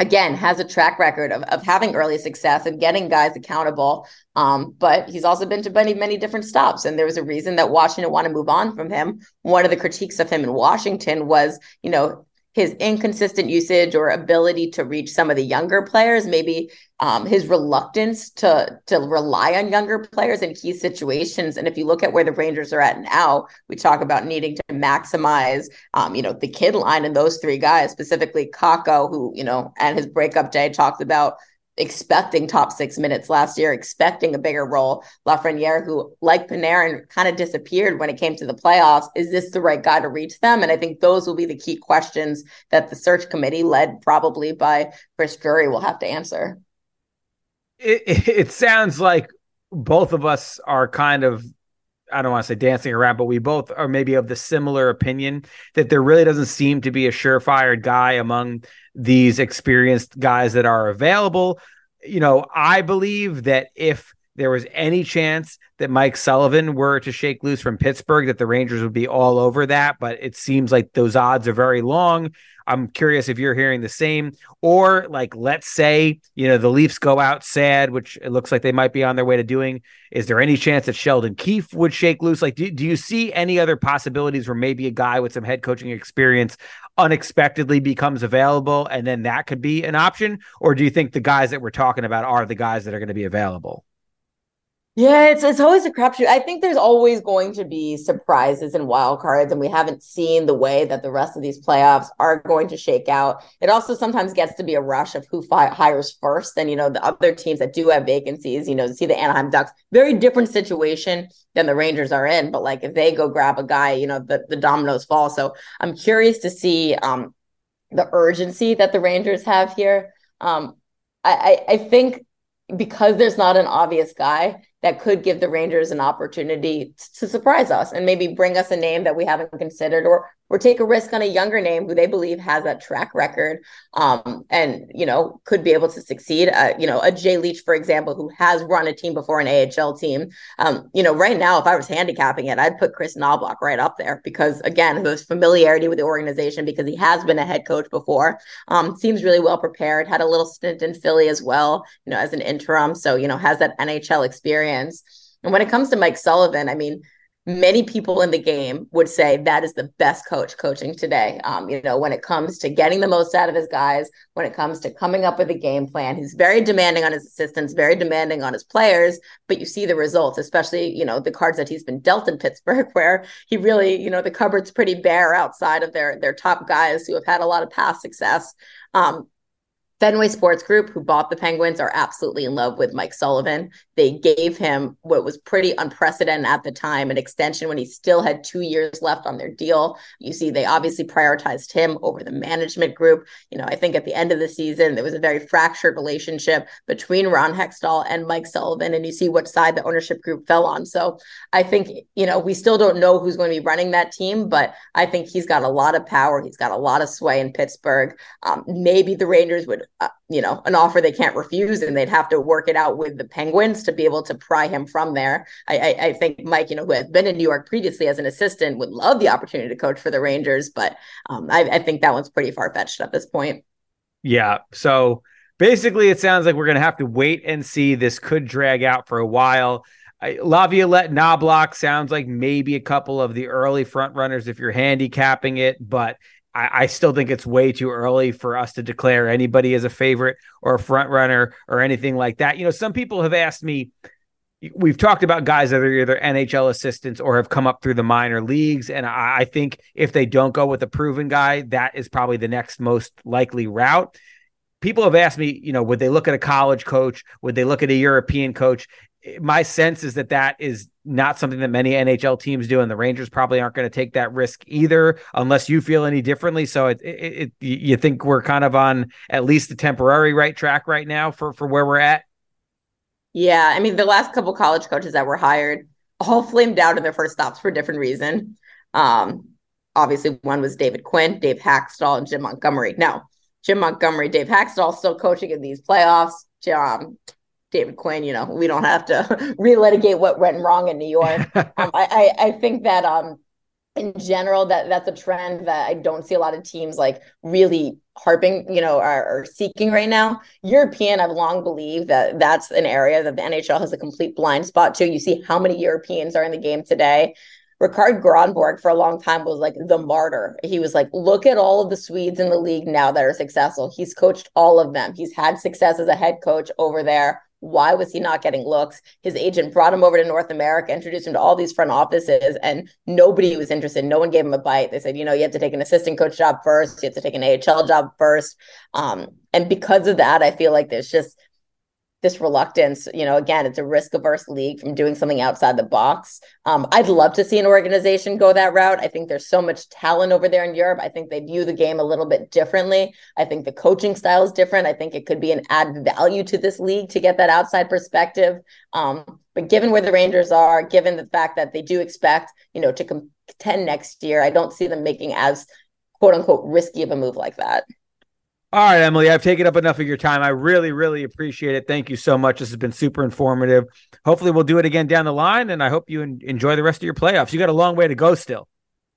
again has a track record of, of having early success and getting guys accountable um, but he's also been to many many different stops and there was a reason that washington wanted to move on from him one of the critiques of him in washington was you know his inconsistent usage or ability to reach some of the younger players, maybe um, his reluctance to to rely on younger players in key situations. And if you look at where the Rangers are at now, we talk about needing to maximize, um, you know, the kid line and those three guys, specifically Kakko, who you know, and his breakup day talked about expecting top six minutes last year, expecting a bigger role. Lafrenière, who like Panarin, kind of disappeared when it came to the playoffs. Is this the right guy to reach them? And I think those will be the key questions that the search committee, led probably by Chris Drury, will have to answer. It, it sounds like both of us are kind of I don't want to say dancing around, but we both are maybe of the similar opinion that there really doesn't seem to be a surefire guy among these experienced guys that are available. You know, I believe that if there was any chance that Mike Sullivan were to shake loose from Pittsburgh, that the Rangers would be all over that. But it seems like those odds are very long. I'm curious if you're hearing the same, or like, let's say, you know, the Leafs go out sad, which it looks like they might be on their way to doing. Is there any chance that Sheldon Keefe would shake loose? Like, do, do you see any other possibilities where maybe a guy with some head coaching experience unexpectedly becomes available and then that could be an option? Or do you think the guys that we're talking about are the guys that are going to be available? Yeah, it's it's always a crapshoot. I think there's always going to be surprises and wild cards, and we haven't seen the way that the rest of these playoffs are going to shake out. It also sometimes gets to be a rush of who fi- hires first, and you know the other teams that do have vacancies. You know, see the Anaheim Ducks, very different situation than the Rangers are in, but like if they go grab a guy, you know the the dominoes fall. So I'm curious to see um the urgency that the Rangers have here. Um, I, I, I think because there's not an obvious guy that could give the Rangers an opportunity to surprise us and maybe bring us a name that we haven't considered or or take a risk on a younger name who they believe has that track record um, and you know could be able to succeed. Uh, you know a jay leach for example who has run a team before an ahl team um, you know right now if i was handicapping it i'd put Chris knoblauch right up there because again his familiarity with the organization because he has been a head coach before um, seems really well prepared had a little stint in philly as well you know as an interim so you know has that nhl experience. And when it comes to mike sullivan i mean many people in the game would say that is the best coach coaching today. Um, you know, when it comes to getting the most out of his guys, when it comes to coming up with a game plan, he's very demanding on his assistants, very demanding on his players, but you see the results, especially, you know, the cards that he's been dealt in Pittsburgh, where he really, you know, the cupboard's pretty bare outside of their their top guys who have had a lot of past success. Um, Fenway Sports Group, who bought the Penguins, are absolutely in love with Mike Sullivan. They gave him what was pretty unprecedented at the time an extension when he still had two years left on their deal. You see, they obviously prioritized him over the management group. You know, I think at the end of the season, there was a very fractured relationship between Ron Hextall and Mike Sullivan, and you see what side the ownership group fell on. So I think, you know, we still don't know who's going to be running that team, but I think he's got a lot of power. He's got a lot of sway in Pittsburgh. Um, maybe the Rangers would uh, you know, an offer they can't refuse, and they'd have to work it out with the Penguins to be able to pry him from there. I, I, I think Mike, you know, who has been in New York previously as an assistant, would love the opportunity to coach for the Rangers, but um, I, I think that one's pretty far fetched at this point. Yeah. So basically, it sounds like we're going to have to wait and see. This could drag out for a while. Laviolette Knoblauch sounds like maybe a couple of the early front runners if you're handicapping it, but I, I, still think it's way too early for us to declare anybody as a favorite or a front runner or anything like that. You know, some people have asked me, we've talked about guys that are either NHL assistants or have come up through the minor leagues. And I, I think if they don't go with a proven guy, that is probably the next most likely route. People have asked me, you know, would they look at a college coach? Would they look at a European coach? my sense is that that is not something that many NHL teams do, and the Rangers probably aren't going to take that risk either, unless you feel any differently. So, it, it, it, you think we're kind of on at least the temporary right track right now for for where we're at? Yeah, I mean, the last couple college coaches that were hired all flamed out in their first stops for different reason. Um, obviously, one was David Quinn, Dave Hakstol, and Jim Montgomery. Now, Jim Montgomery, Dave Hakstol still coaching in these playoffs. Um, David Quinn, you know, we don't have to relitigate what went wrong in New York. um, I, I, I think that um, in general that that's a trend that I don't see a lot of teams like really harping, you know, are, are, seeking right now. European, I've long believed that that's an area that the NHL has a complete blind spot to. You see how many Europeans are in the game today. Rikard Grönborg for a long time was like the martyr. He was like, look at all of the Swedes in the league now that are successful. He's coached all of them. He's had success as a head coach over there. Why was he not getting looks? His agent brought him over to North America, introduced him to all these front offices, and nobody was interested. No one gave him a bite. They said, you know, you have to take an assistant coach job first, you have to take an AHL job first. Um, and because of that, I feel like there's just this reluctance you know again it's a risk averse league from doing something outside the box. Um, i'd love to see an organization go that route. I think there's so much talent over there in europe. I think they view the game a little bit differently. I think the coaching style is different. I think it could be an add value to this league to get that outside perspective. Um, but given where the rangers are given the fact that they do expect you know to contend next year i don't see them making as quote unquote risky of a move like that all right, Emily, I've taken up enough of your time. I really, really appreciate it. Thank you so much. This has been super informative. Hopefully, we'll do it again down the line, and I hope you enjoy the rest of your playoffs. You got a long way to go still.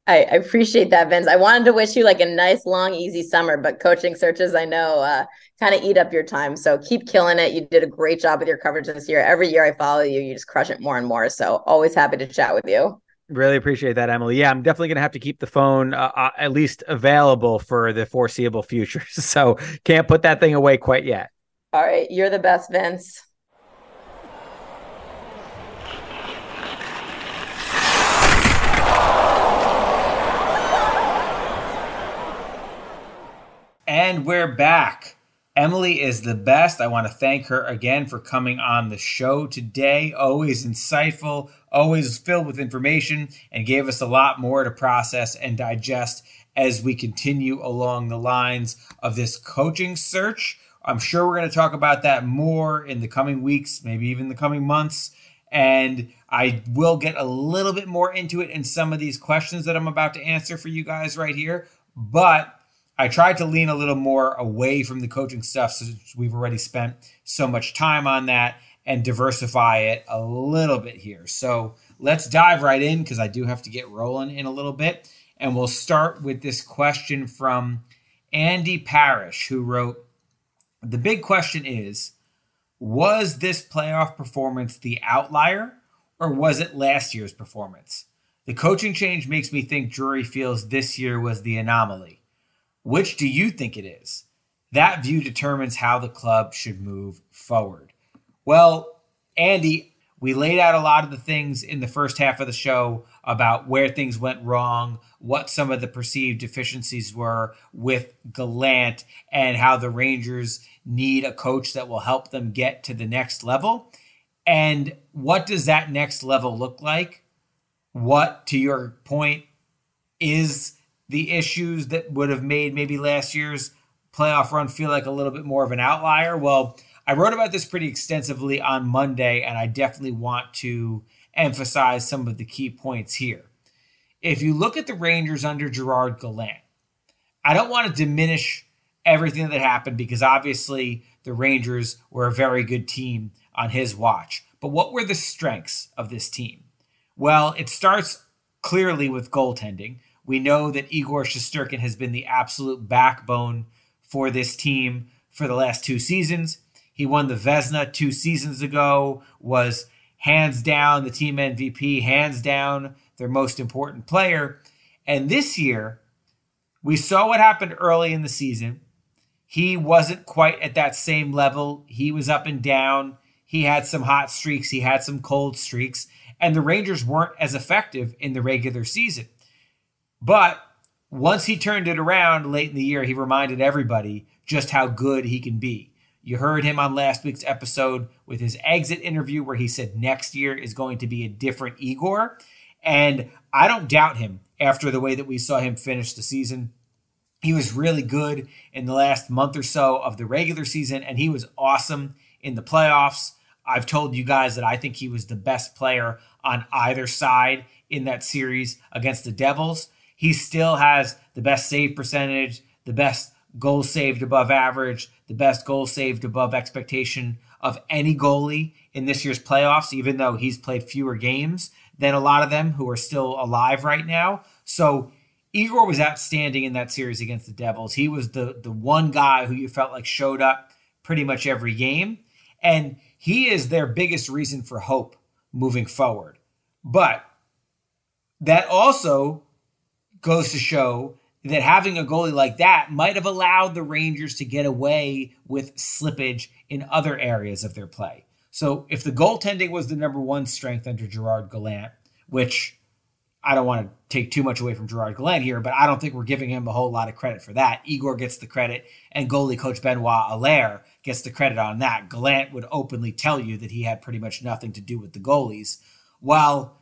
I, I appreciate that, Vince. I wanted to wish you like a nice, long, easy summer, but coaching searches, I know, uh, kind of eat up your time. So keep killing it. You did a great job with your coverage this year. Every year I follow you, you just crush it more and more. So always happy to chat with you. Really appreciate that, Emily. Yeah, I'm definitely going to have to keep the phone uh, uh, at least available for the foreseeable future. So can't put that thing away quite yet. All right. You're the best, Vince. And we're back. Emily is the best. I want to thank her again for coming on the show today. Always insightful, always filled with information, and gave us a lot more to process and digest as we continue along the lines of this coaching search. I'm sure we're going to talk about that more in the coming weeks, maybe even the coming months. And I will get a little bit more into it in some of these questions that I'm about to answer for you guys right here. But I tried to lean a little more away from the coaching stuff since we've already spent so much time on that and diversify it a little bit here. So let's dive right in because I do have to get rolling in a little bit. And we'll start with this question from Andy Parrish, who wrote The big question is Was this playoff performance the outlier or was it last year's performance? The coaching change makes me think Drury feels this year was the anomaly. Which do you think it is? That view determines how the club should move forward. Well, Andy, we laid out a lot of the things in the first half of the show about where things went wrong, what some of the perceived deficiencies were with Gallant, and how the Rangers need a coach that will help them get to the next level. And what does that next level look like? What, to your point, is the issues that would have made maybe last year's playoff run feel like a little bit more of an outlier? Well, I wrote about this pretty extensively on Monday, and I definitely want to emphasize some of the key points here. If you look at the Rangers under Gerard Gallant, I don't want to diminish everything that happened because obviously the Rangers were a very good team on his watch. But what were the strengths of this team? Well, it starts clearly with goaltending. We know that Igor Shesterkin has been the absolute backbone for this team for the last two seasons. He won the Vezina two seasons ago, was hands down the team MVP, hands down their most important player. And this year, we saw what happened early in the season. He wasn't quite at that same level. He was up and down. He had some hot streaks, he had some cold streaks, and the Rangers weren't as effective in the regular season. But once he turned it around late in the year, he reminded everybody just how good he can be. You heard him on last week's episode with his exit interview where he said next year is going to be a different Igor. And I don't doubt him after the way that we saw him finish the season. He was really good in the last month or so of the regular season, and he was awesome in the playoffs. I've told you guys that I think he was the best player on either side in that series against the Devils he still has the best save percentage, the best goal saved above average, the best goal saved above expectation of any goalie in this year's playoffs, even though he's played fewer games than a lot of them who are still alive right now. So Igor was outstanding in that series against the Devils. He was the the one guy who you felt like showed up pretty much every game, and he is their biggest reason for hope moving forward. But that also goes to show that having a goalie like that might have allowed the Rangers to get away with slippage in other areas of their play. So if the goaltending was the number one strength under Gerard Gallant, which I don't want to take too much away from Gerard Gallant here, but I don't think we're giving him a whole lot of credit for that. Igor gets the credit, and goalie coach Benoit Allaire gets the credit on that. Gallant would openly tell you that he had pretty much nothing to do with the goalies. While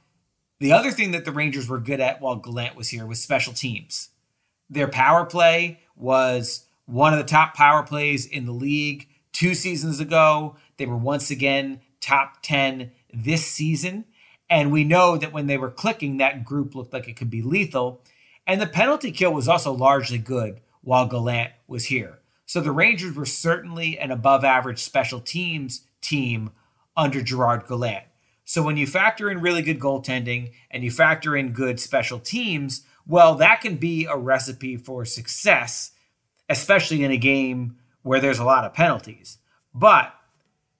the other thing that the Rangers were good at while Gallant was here was special teams. Their power play was one of the top power plays in the league two seasons ago. They were once again top 10 this season. And we know that when they were clicking, that group looked like it could be lethal. And the penalty kill was also largely good while Gallant was here. So the Rangers were certainly an above average special teams team under Gerard Gallant. So when you factor in really good goaltending and you factor in good special teams, well, that can be a recipe for success, especially in a game where there's a lot of penalties. But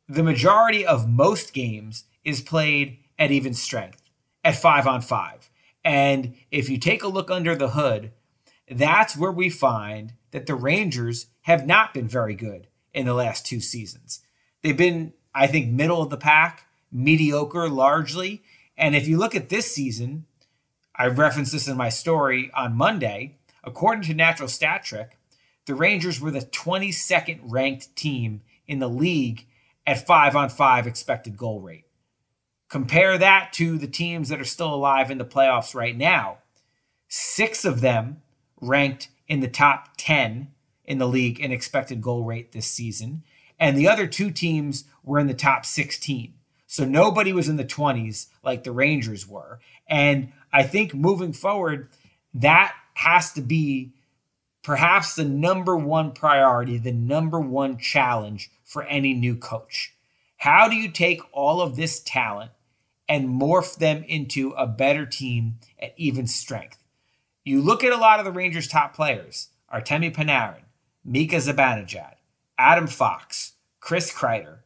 the majority of most games is played at even strength, at five on five. And if you take a look under the hood, that's where we find that the Rangers have not been very good in the last two seasons. They've been, I think, middle of the pack, mediocre largely. And if you look at this season, I referenced this in my story on Monday. According to Natural Stat Trick, the Rangers were the 22nd ranked team in the league at five on five expected goal rate. Compare that to the teams that are still alive in the playoffs right now. Six of them ranked in the top 10 in the league in expected goal rate this season. And the other two teams were in the top 16. So nobody was in the 20s like the Rangers were. And I think moving forward, that has to be perhaps the number one priority, the number one challenge for any new coach. How do you take all of this talent and morph them into a better team at even strength. You look at a lot of the Rangers' top players Artemi Panarin, Mika Zibanejad, Adam Fox, Chris Kreider.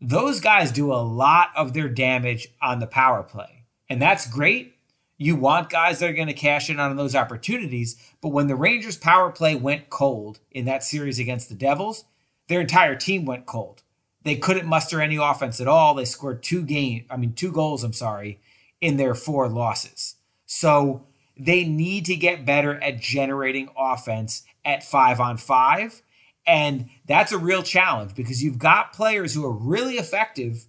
Those guys do a lot of their damage on the power play. And that's great. You want guys that are going to cash in on those opportunities. But when the Rangers' power play went cold in that series against the Devils, their entire team went cold. They couldn't muster any offense at all. They scored two game, I mean two goals, I'm sorry, in their four losses. So they need to get better at generating offense at 5 on 5 and that's a real challenge because you've got players who are really effective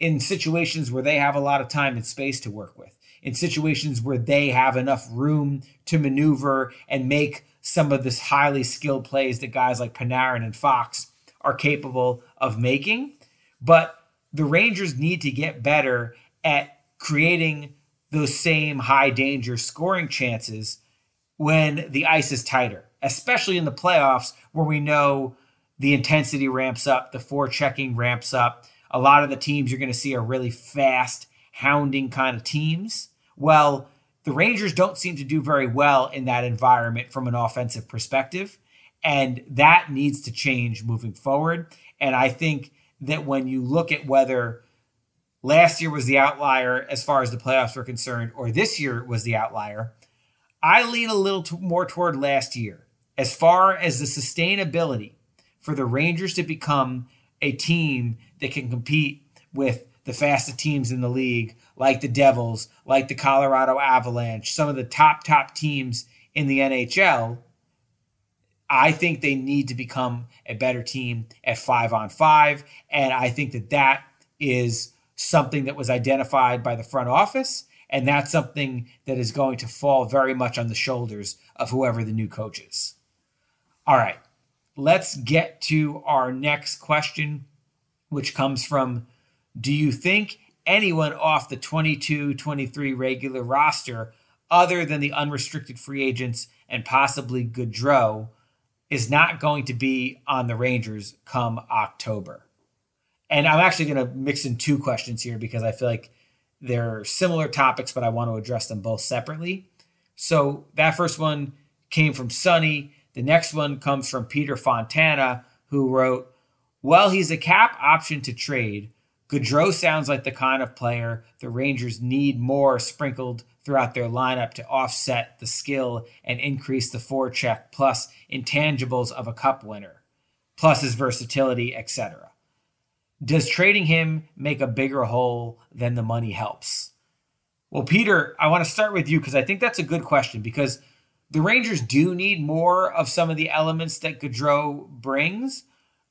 in situations where they have a lot of time and space to work with, in situations where they have enough room to maneuver and make some of this highly skilled plays that guys like Panarin and Fox are capable of making. But the Rangers need to get better at creating those same high danger scoring chances when the ice is tighter, especially in the playoffs where we know the intensity ramps up, the forechecking ramps up. A lot of the teams you're going to see are really fast, hounding kind of teams. Well, the Rangers don't seem to do very well in that environment from an offensive perspective. And that needs to change moving forward. And I think that when you look at whether last year was the outlier as far as the playoffs were concerned, or this year was the outlier, I lean a little t- more toward last year as far as the sustainability for the Rangers to become a team that can compete with the fastest teams in the league, like the Devils, like the Colorado Avalanche, some of the top, top teams in the NHL I think they need to become a better team at five on five. And I think that that is something that was identified by the front office. And that's something that is going to fall very much on the shoulders of whoever the new coach is. All right, let's get to our next question, which comes from Do you think anyone off the 22 23 regular roster, other than the unrestricted free agents and possibly Goodrow, is not going to be on the Rangers come October. And I'm actually going to mix in two questions here because I feel like they're similar topics, but I want to address them both separately. So that first one came from Sonny. The next one comes from Peter Fontana, who wrote, Well, he's a cap option to trade. Goodrow sounds like the kind of player the Rangers need more sprinkled throughout their lineup to offset the skill and increase the forecheck plus intangibles of a cup winner, plus his versatility, etc. Does trading him make a bigger hole than the money helps? Well, Peter, I want to start with you because I think that's a good question because the Rangers do need more of some of the elements that Goodrow brings,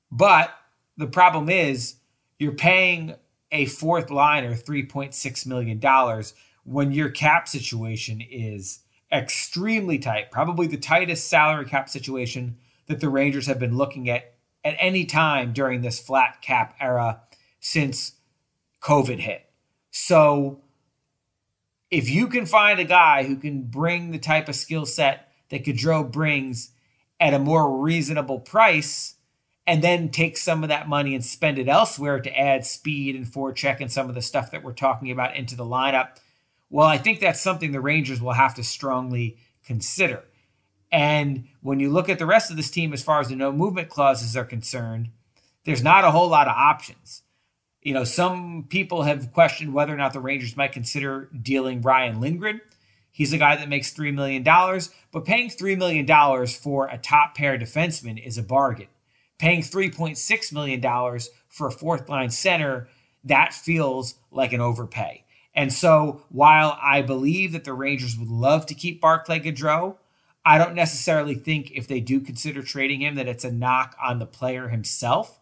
but the problem is you're paying a fourth liner $3.6 million when your cap situation is extremely tight, probably the tightest salary cap situation that the Rangers have been looking at at any time during this flat cap era since COVID hit. So if you can find a guy who can bring the type of skill set that Goodrow brings at a more reasonable price, and then take some of that money and spend it elsewhere to add speed and forecheck and some of the stuff that we're talking about into the lineup – well, I think that's something the Rangers will have to strongly consider. And when you look at the rest of this team, as far as the no movement clauses are concerned, there's not a whole lot of options. You know, some people have questioned whether or not the Rangers might consider dealing Ryan Lindgren. He's a guy that makes $3 million, but paying $3 million for a top pair defenseman is a bargain. Paying $3.6 million for a fourth line center, that feels like an overpay. And so while I believe that the Rangers would love to keep Barclay Goodrow, I don't necessarily think if they do consider trading him that it's a knock on the player himself.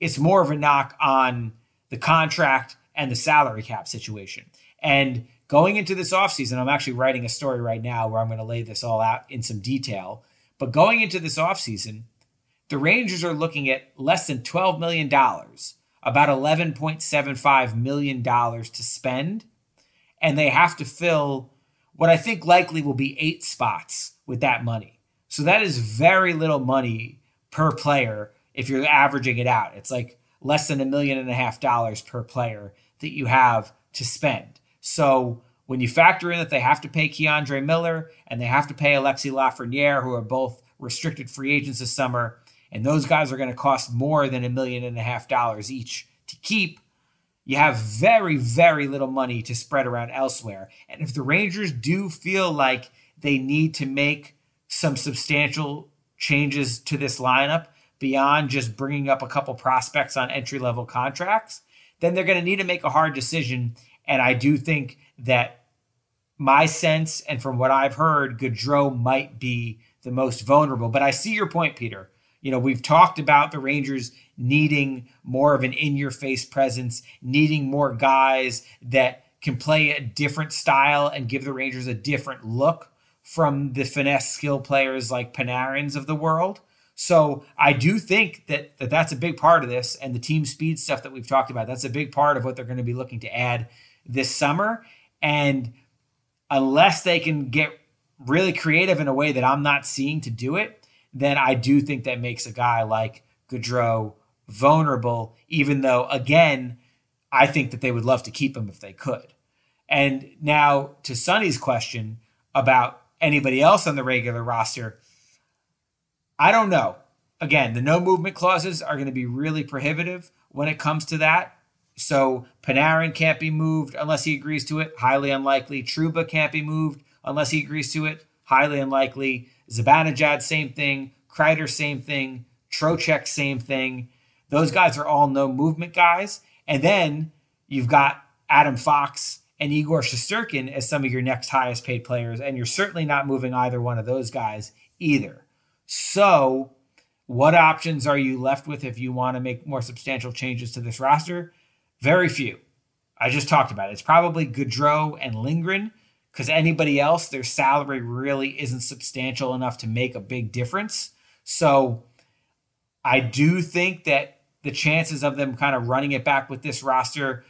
It's more of a knock on the contract and the salary cap situation. And going into this offseason, I'm actually writing a story right now where I'm going to lay this all out in some detail. But going into this offseason, the Rangers are looking at less than $12 million about $11.75 million to spend. And they have to fill what I think likely will be eight spots with that money. So that is very little money per player if you're averaging it out. It's like less than a million and a half dollars per player that you have to spend. So when you factor in that they have to pay K'Andre Miller and they have to pay Alexis Lafrenière, who are both restricted free agents this summer, and those guys are going to cost more than a million and a half dollars each to keep, you have very, very little money to spread around elsewhere. And if the Rangers do feel like they need to make some substantial changes to this lineup beyond just bringing up a couple prospects on entry level contracts, then they're going to need to make a hard decision. And I do think that my sense and from what I've heard, Goodrow might be the most vulnerable. But I see your point, Peter. You know, we've talked about the Rangers needing more of an in your face presence, needing more guys that can play a different style and give the Rangers a different look from the finesse skill players like Panarins of the world. So I do think that, that that's a big part of this and the team speed stuff that we've talked about. That's a big part of what they're going to be looking to add this summer. And unless they can get really creative in a way that I'm not seeing to do it, then I do think that makes a guy like Goodrow vulnerable, even though, again, I think that they would love to keep him if they could. And now to Sonny's question about anybody else on the regular roster, I don't know. Again, the no movement clauses are going to be really prohibitive when it comes to that. So Panarin can't be moved unless he agrees to it. Highly unlikely. Trouba can't be moved unless he agrees to it. Highly unlikely. Zibanejad, same thing. Kreider, same thing. Trocheck, same thing. Those guys are all no movement guys. And then you've got Adam Fox and Igor Shesterkin as some of your next highest paid players. And you're certainly not moving either one of those guys either. So, what options are you left with if you want to make more substantial changes to this roster? Very few. I just talked about it. It's probably Goodrow and Lindgren because anybody else, their salary really isn't substantial enough to make a big difference. So I do think that the chances of them kind of running it back with this roster,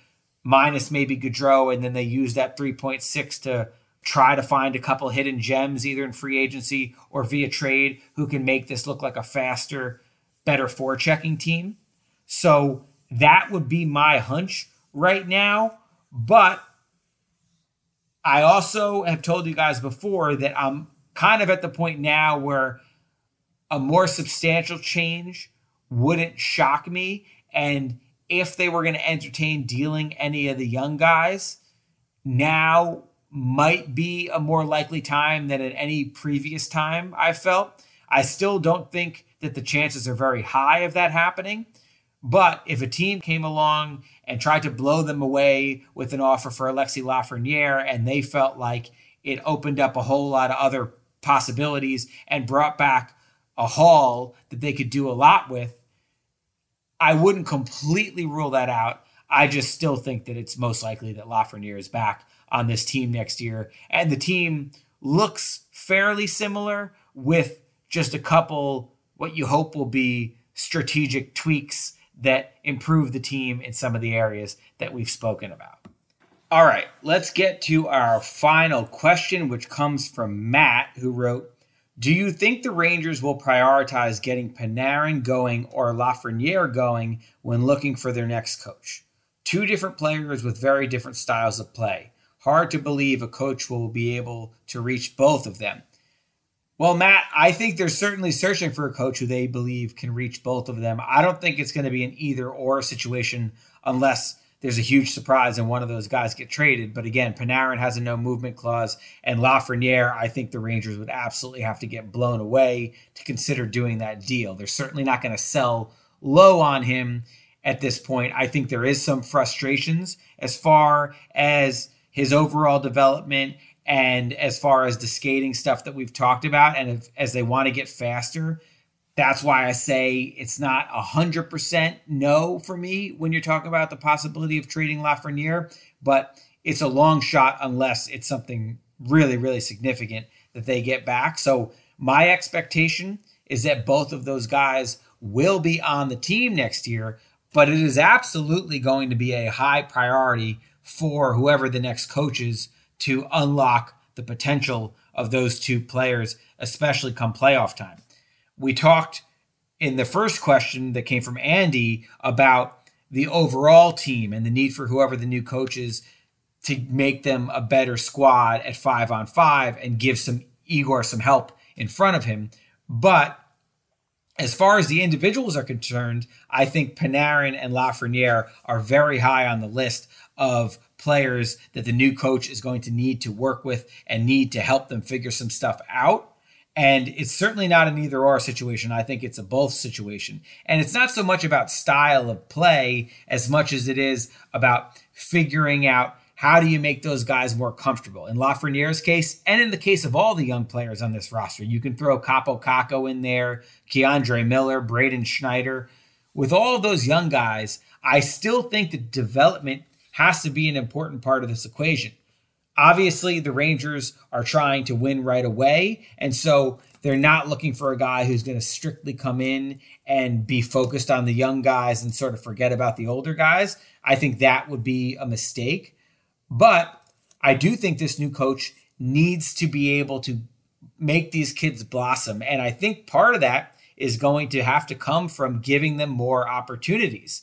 minus maybe Goodrow, and then they use that 3.6 to try to find a couple hidden gems either in free agency or via trade who can make this look like a faster, better forechecking team. So that would be my hunch right now. But I also have told you guys before that I'm kind of at the point now where a more substantial change wouldn't shock me. And if they were going to entertain dealing any of the young guys, now might be a more likely time than at any previous time I felt. I still don't think that the chances are very high of that happening. But if a team came along and tried to blow them away with an offer for Alexis Lafrenière and they felt like it opened up a whole lot of other possibilities and brought back a haul that they could do a lot with, I wouldn't completely rule that out. I just still think that it's most likely that Lafrenière is back on this team next year. And the team looks fairly similar with just a couple, what you hope will be strategic tweaks that improve the team in some of the areas that we've spoken about. All right, let's get to our final question, which comes from Matt, who wrote Do you think the Rangers will prioritize getting Panarin going or Lafrenière going when looking for their next coach? Two different players with very different styles of play. Hard to believe a coach will be able to reach both of them. Well, Matt, I think they're certainly searching for a coach who they believe can reach both of them. I don't think it's going to be an either or situation unless there's a huge surprise and one of those guys get traded. But again, Panarin has a no movement clause, and Lafrenière, I think the Rangers would absolutely have to get blown away to consider doing that deal. They're certainly not going to sell low on him at this point. I think there is some frustrations as far as his overall development and as far as the skating stuff that we've talked about, and if, as they want to get faster, that's why I say it's not a hundred percent no for me when you're talking about the possibility of trading Lafrenière, but it's a long shot unless it's something really, really significant that they get back. So my expectation is that both of those guys will be on the team next year, but it is absolutely going to be a high priority for whoever the next coach is to unlock the potential of those two players, especially come playoff time. We talked in the first question that came from Andy about the overall team and the need for whoever the new coach is to make them a better squad at five on five and give some Igor some help in front of him. But as far as the individuals are concerned, I think Panarin and Lafrenière are very high on the list of players that the new coach is going to need to work with and need to help them figure some stuff out. And it's certainly not an either or situation. I think it's a both situation. And it's not so much about style of play as much as it is about figuring out how do you make those guys more comfortable. In Lafrenière's case, and in the case of all the young players on this roster, you can throw Kaapo Kakko in there, K'Andre Miller, Braden Schneider. With all those young guys, I still think the development has to be an important part of this equation. Obviously, the Rangers are trying to win right away. And so they're not looking for a guy who's going to strictly come in and be focused on the young guys and sort of forget about the older guys. I think that would be a mistake. But I do think this new coach needs to be able to make these kids blossom. And I think part of that is going to have to come from giving them more opportunities.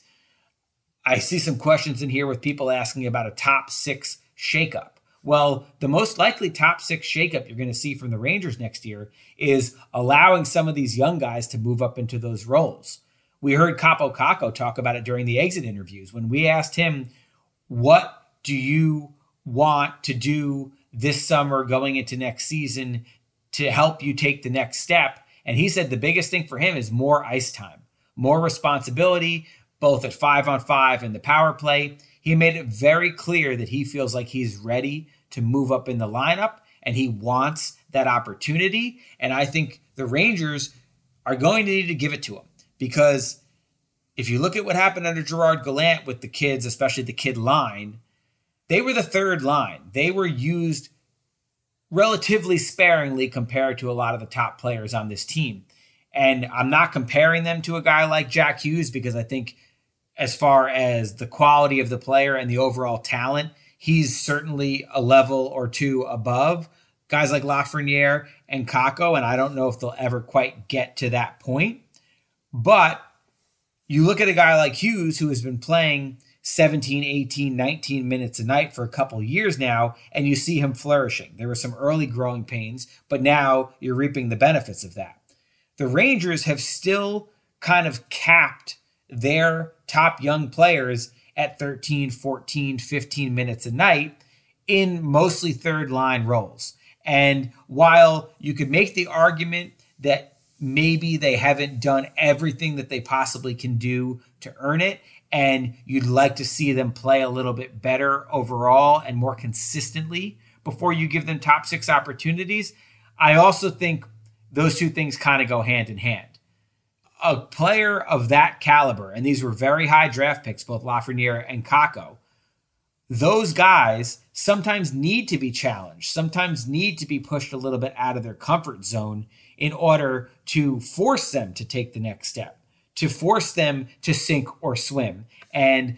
I see some questions in here with people asking about a top six shakeup. Well, the most likely top six shakeup you're going to see from the Rangers next year is allowing some of these young guys to move up into those roles. We heard Kaapo Kakko talk about it during the exit interviews when we asked him, What do you want to do this summer going into next season to help you take the next step? And he said the biggest thing for him is more ice time, more responsibility, both at five on five and the power play. He made it very clear that he feels like he's ready to move up in the lineup and he wants that opportunity. And I think the Rangers are going to need to give it to him because if you look at what happened under Gerard Gallant with the kids, especially the kid line, they were the third line. They were used relatively sparingly compared to a lot of the top players on this team. And I'm not comparing them to a guy like Jack Hughes because I think as far as the quality of the player and the overall talent, he's certainly a level or two above guys like Lafrenière and Kakko, and I don't know if they'll ever quite get to that point. But you look at a guy like Hughes who has been playing 17, 18, 19 minutes a night for a couple years now, and you see him flourishing. There were some early growing pains, but now you're reaping the benefits of that. The Rangers have still kind of capped their top young players at 13, 14, 15 minutes a night in mostly third line roles. And while you could make the argument that maybe they haven't done everything that they possibly can do to earn it, and you'd like to see them play a little bit better overall and more consistently before you give them top six opportunities. I also think those two things kind of go hand in hand. A player of that caliber, and these were very high draft picks, both Lafrenière and Kakko, those guys sometimes need to be challenged, sometimes need to be pushed a little bit out of their comfort zone in order to force them to take the next step to force them to sink or swim. And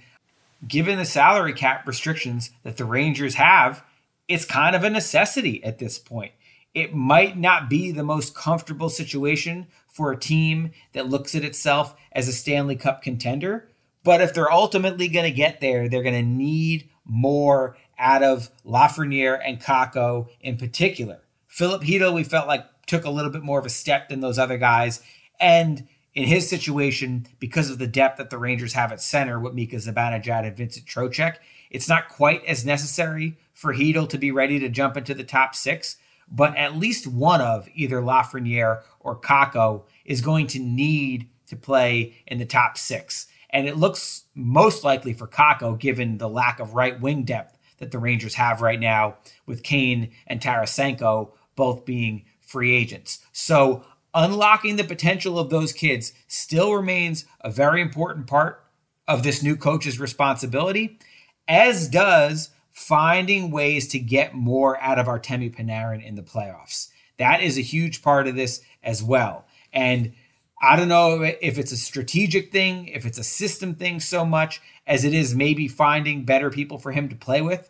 given the salary cap restrictions that the Rangers have, it's kind of a necessity at this point. It might not be the most comfortable situation for a team that looks at itself as a Stanley Cup contender. But if they're ultimately going to get there, they're going to need more out of Lafrenière and Kakko in particular. Filip Chytil, we felt like took a little bit more of a step than those other guys. And in his situation, because of the depth that the Rangers have at center with Mika Zibanejad and Vincent Trocheck, it's not quite as necessary for Chytil to be ready to jump into the top six. But at least one of either Lafrenière or Kakko is going to need to play in the top six. And it looks most likely for Kakko, given the lack of right wing depth that the Rangers have right now, with Kane and Tarasenko both being free agents. So unlocking the potential of those kids still remains a very important part of this new coach's responsibility, as does finding ways to get more out of Artemi Panarin in the playoffs. That is a huge part of this as well. And I don't know if it's a strategic thing, if it's a system thing so much as it is maybe finding better people for him to play with.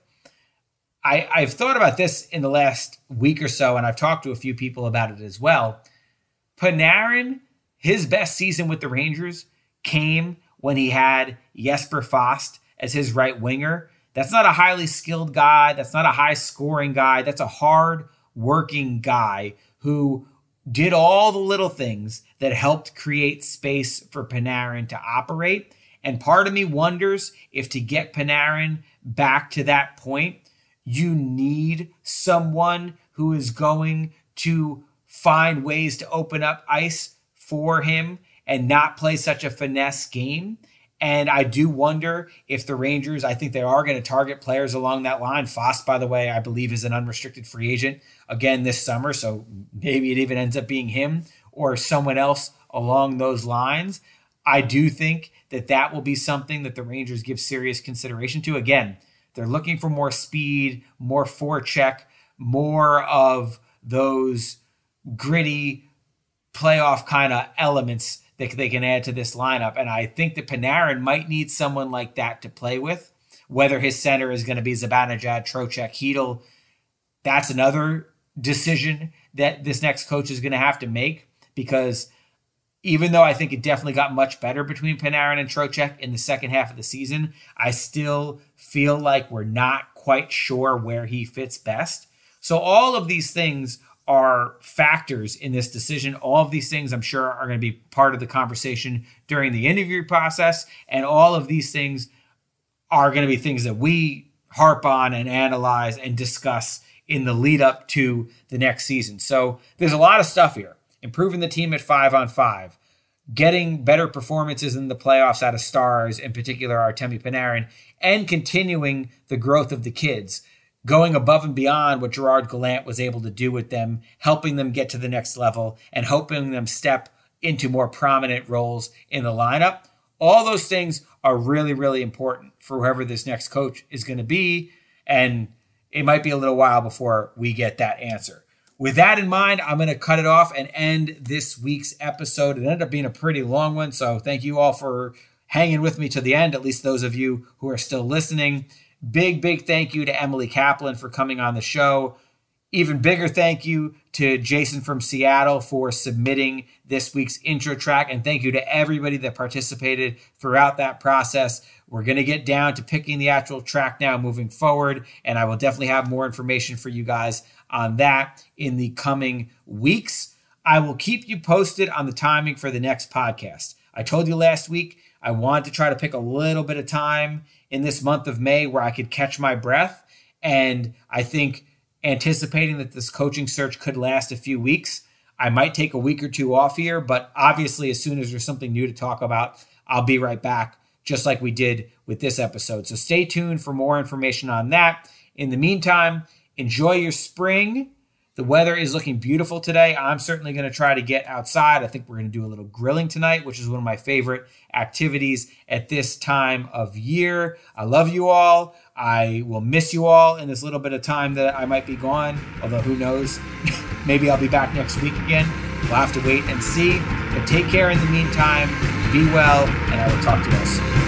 I, I've thought about this in the last week or so, and I've talked to a few people about it as well. Panarin, his best season with the Rangers came when he had Jesper Fast as his right winger. That's not a highly skilled guy. That's not a high scoring guy. That's a hard working guy who did all the little things that helped create space for Panarin to operate. And part of me wonders if to get Panarin back to that point, you need someone who is going to find ways to open up ice for him and not play such a finesse game. And I do wonder if the Rangers, I think they are going to target players along that line. Foss, by the way, I believe is an unrestricted free agent again this summer. So maybe it even ends up being him or someone else along those lines. I do think that that will be something that the Rangers give serious consideration to. Again, they're looking for more speed, more forecheck, more of those gritty playoff kind of elements that they can add to this lineup. And I think that Panarin might need someone like that to play with. Whether his center is going to be Zibanejad, Trocheck, Chytil, that's another decision that this next coach is going to have to make because even though I think it definitely got much better between Panarin and Trocheck in the second half of the season, I still feel like we're not quite sure where he fits best. So all of these things are factors in this decision. All of these things, I'm sure, are going to be part of the conversation during the interview process. And all of these things are going to be things that we harp on and analyze and discuss in the lead up to the next season. So there's a lot of stuff here. Improving the team at five on five, getting better performances in the playoffs out of stars, in particular Artemi Panarin, and continuing the growth of the kids going above and beyond what Gerard Gallant was able to do with them, helping them get to the next level and helping them step into more prominent roles in the lineup. All those things are really, really important for whoever this next coach is going to be. And it might be a little while before we get that answer. With that in mind, I'm going to cut it off and end this week's episode. It ended up being a pretty long one. So thank you all for hanging with me to the end, at least those of you who are still listening. Big, big thank you to Emily Kaplan for coming on the show. Even bigger thank you to Jason from Seattle for submitting this week's intro track. And thank you to everybody that participated throughout that process. We're going to get down to picking the actual track now moving forward. And I will definitely have more information for you guys on that in the coming weeks. I will keep you posted on the timing for the next podcast. I told you last week I wanted to try to pick a little bit of time in this month of May where I could catch my breath. And I think anticipating that this coaching search could last a few weeks. I might take a week or two off here, but obviously, as soon as there's something new to talk about, I'll be right back, just like we did with this episode. So stay tuned for more information on that. In the meantime, enjoy your spring. The weather is looking beautiful today. I'm certainly going to try to get outside. I think we're going to do a little grilling tonight, which is one of my favorite activities at this time of year. I love you all. I will miss you all in this little bit of time that I might be gone, although who knows? Maybe I'll be back next week again. We'll have to wait and see. But take care in the meantime. Be well, and I will talk to you all soon.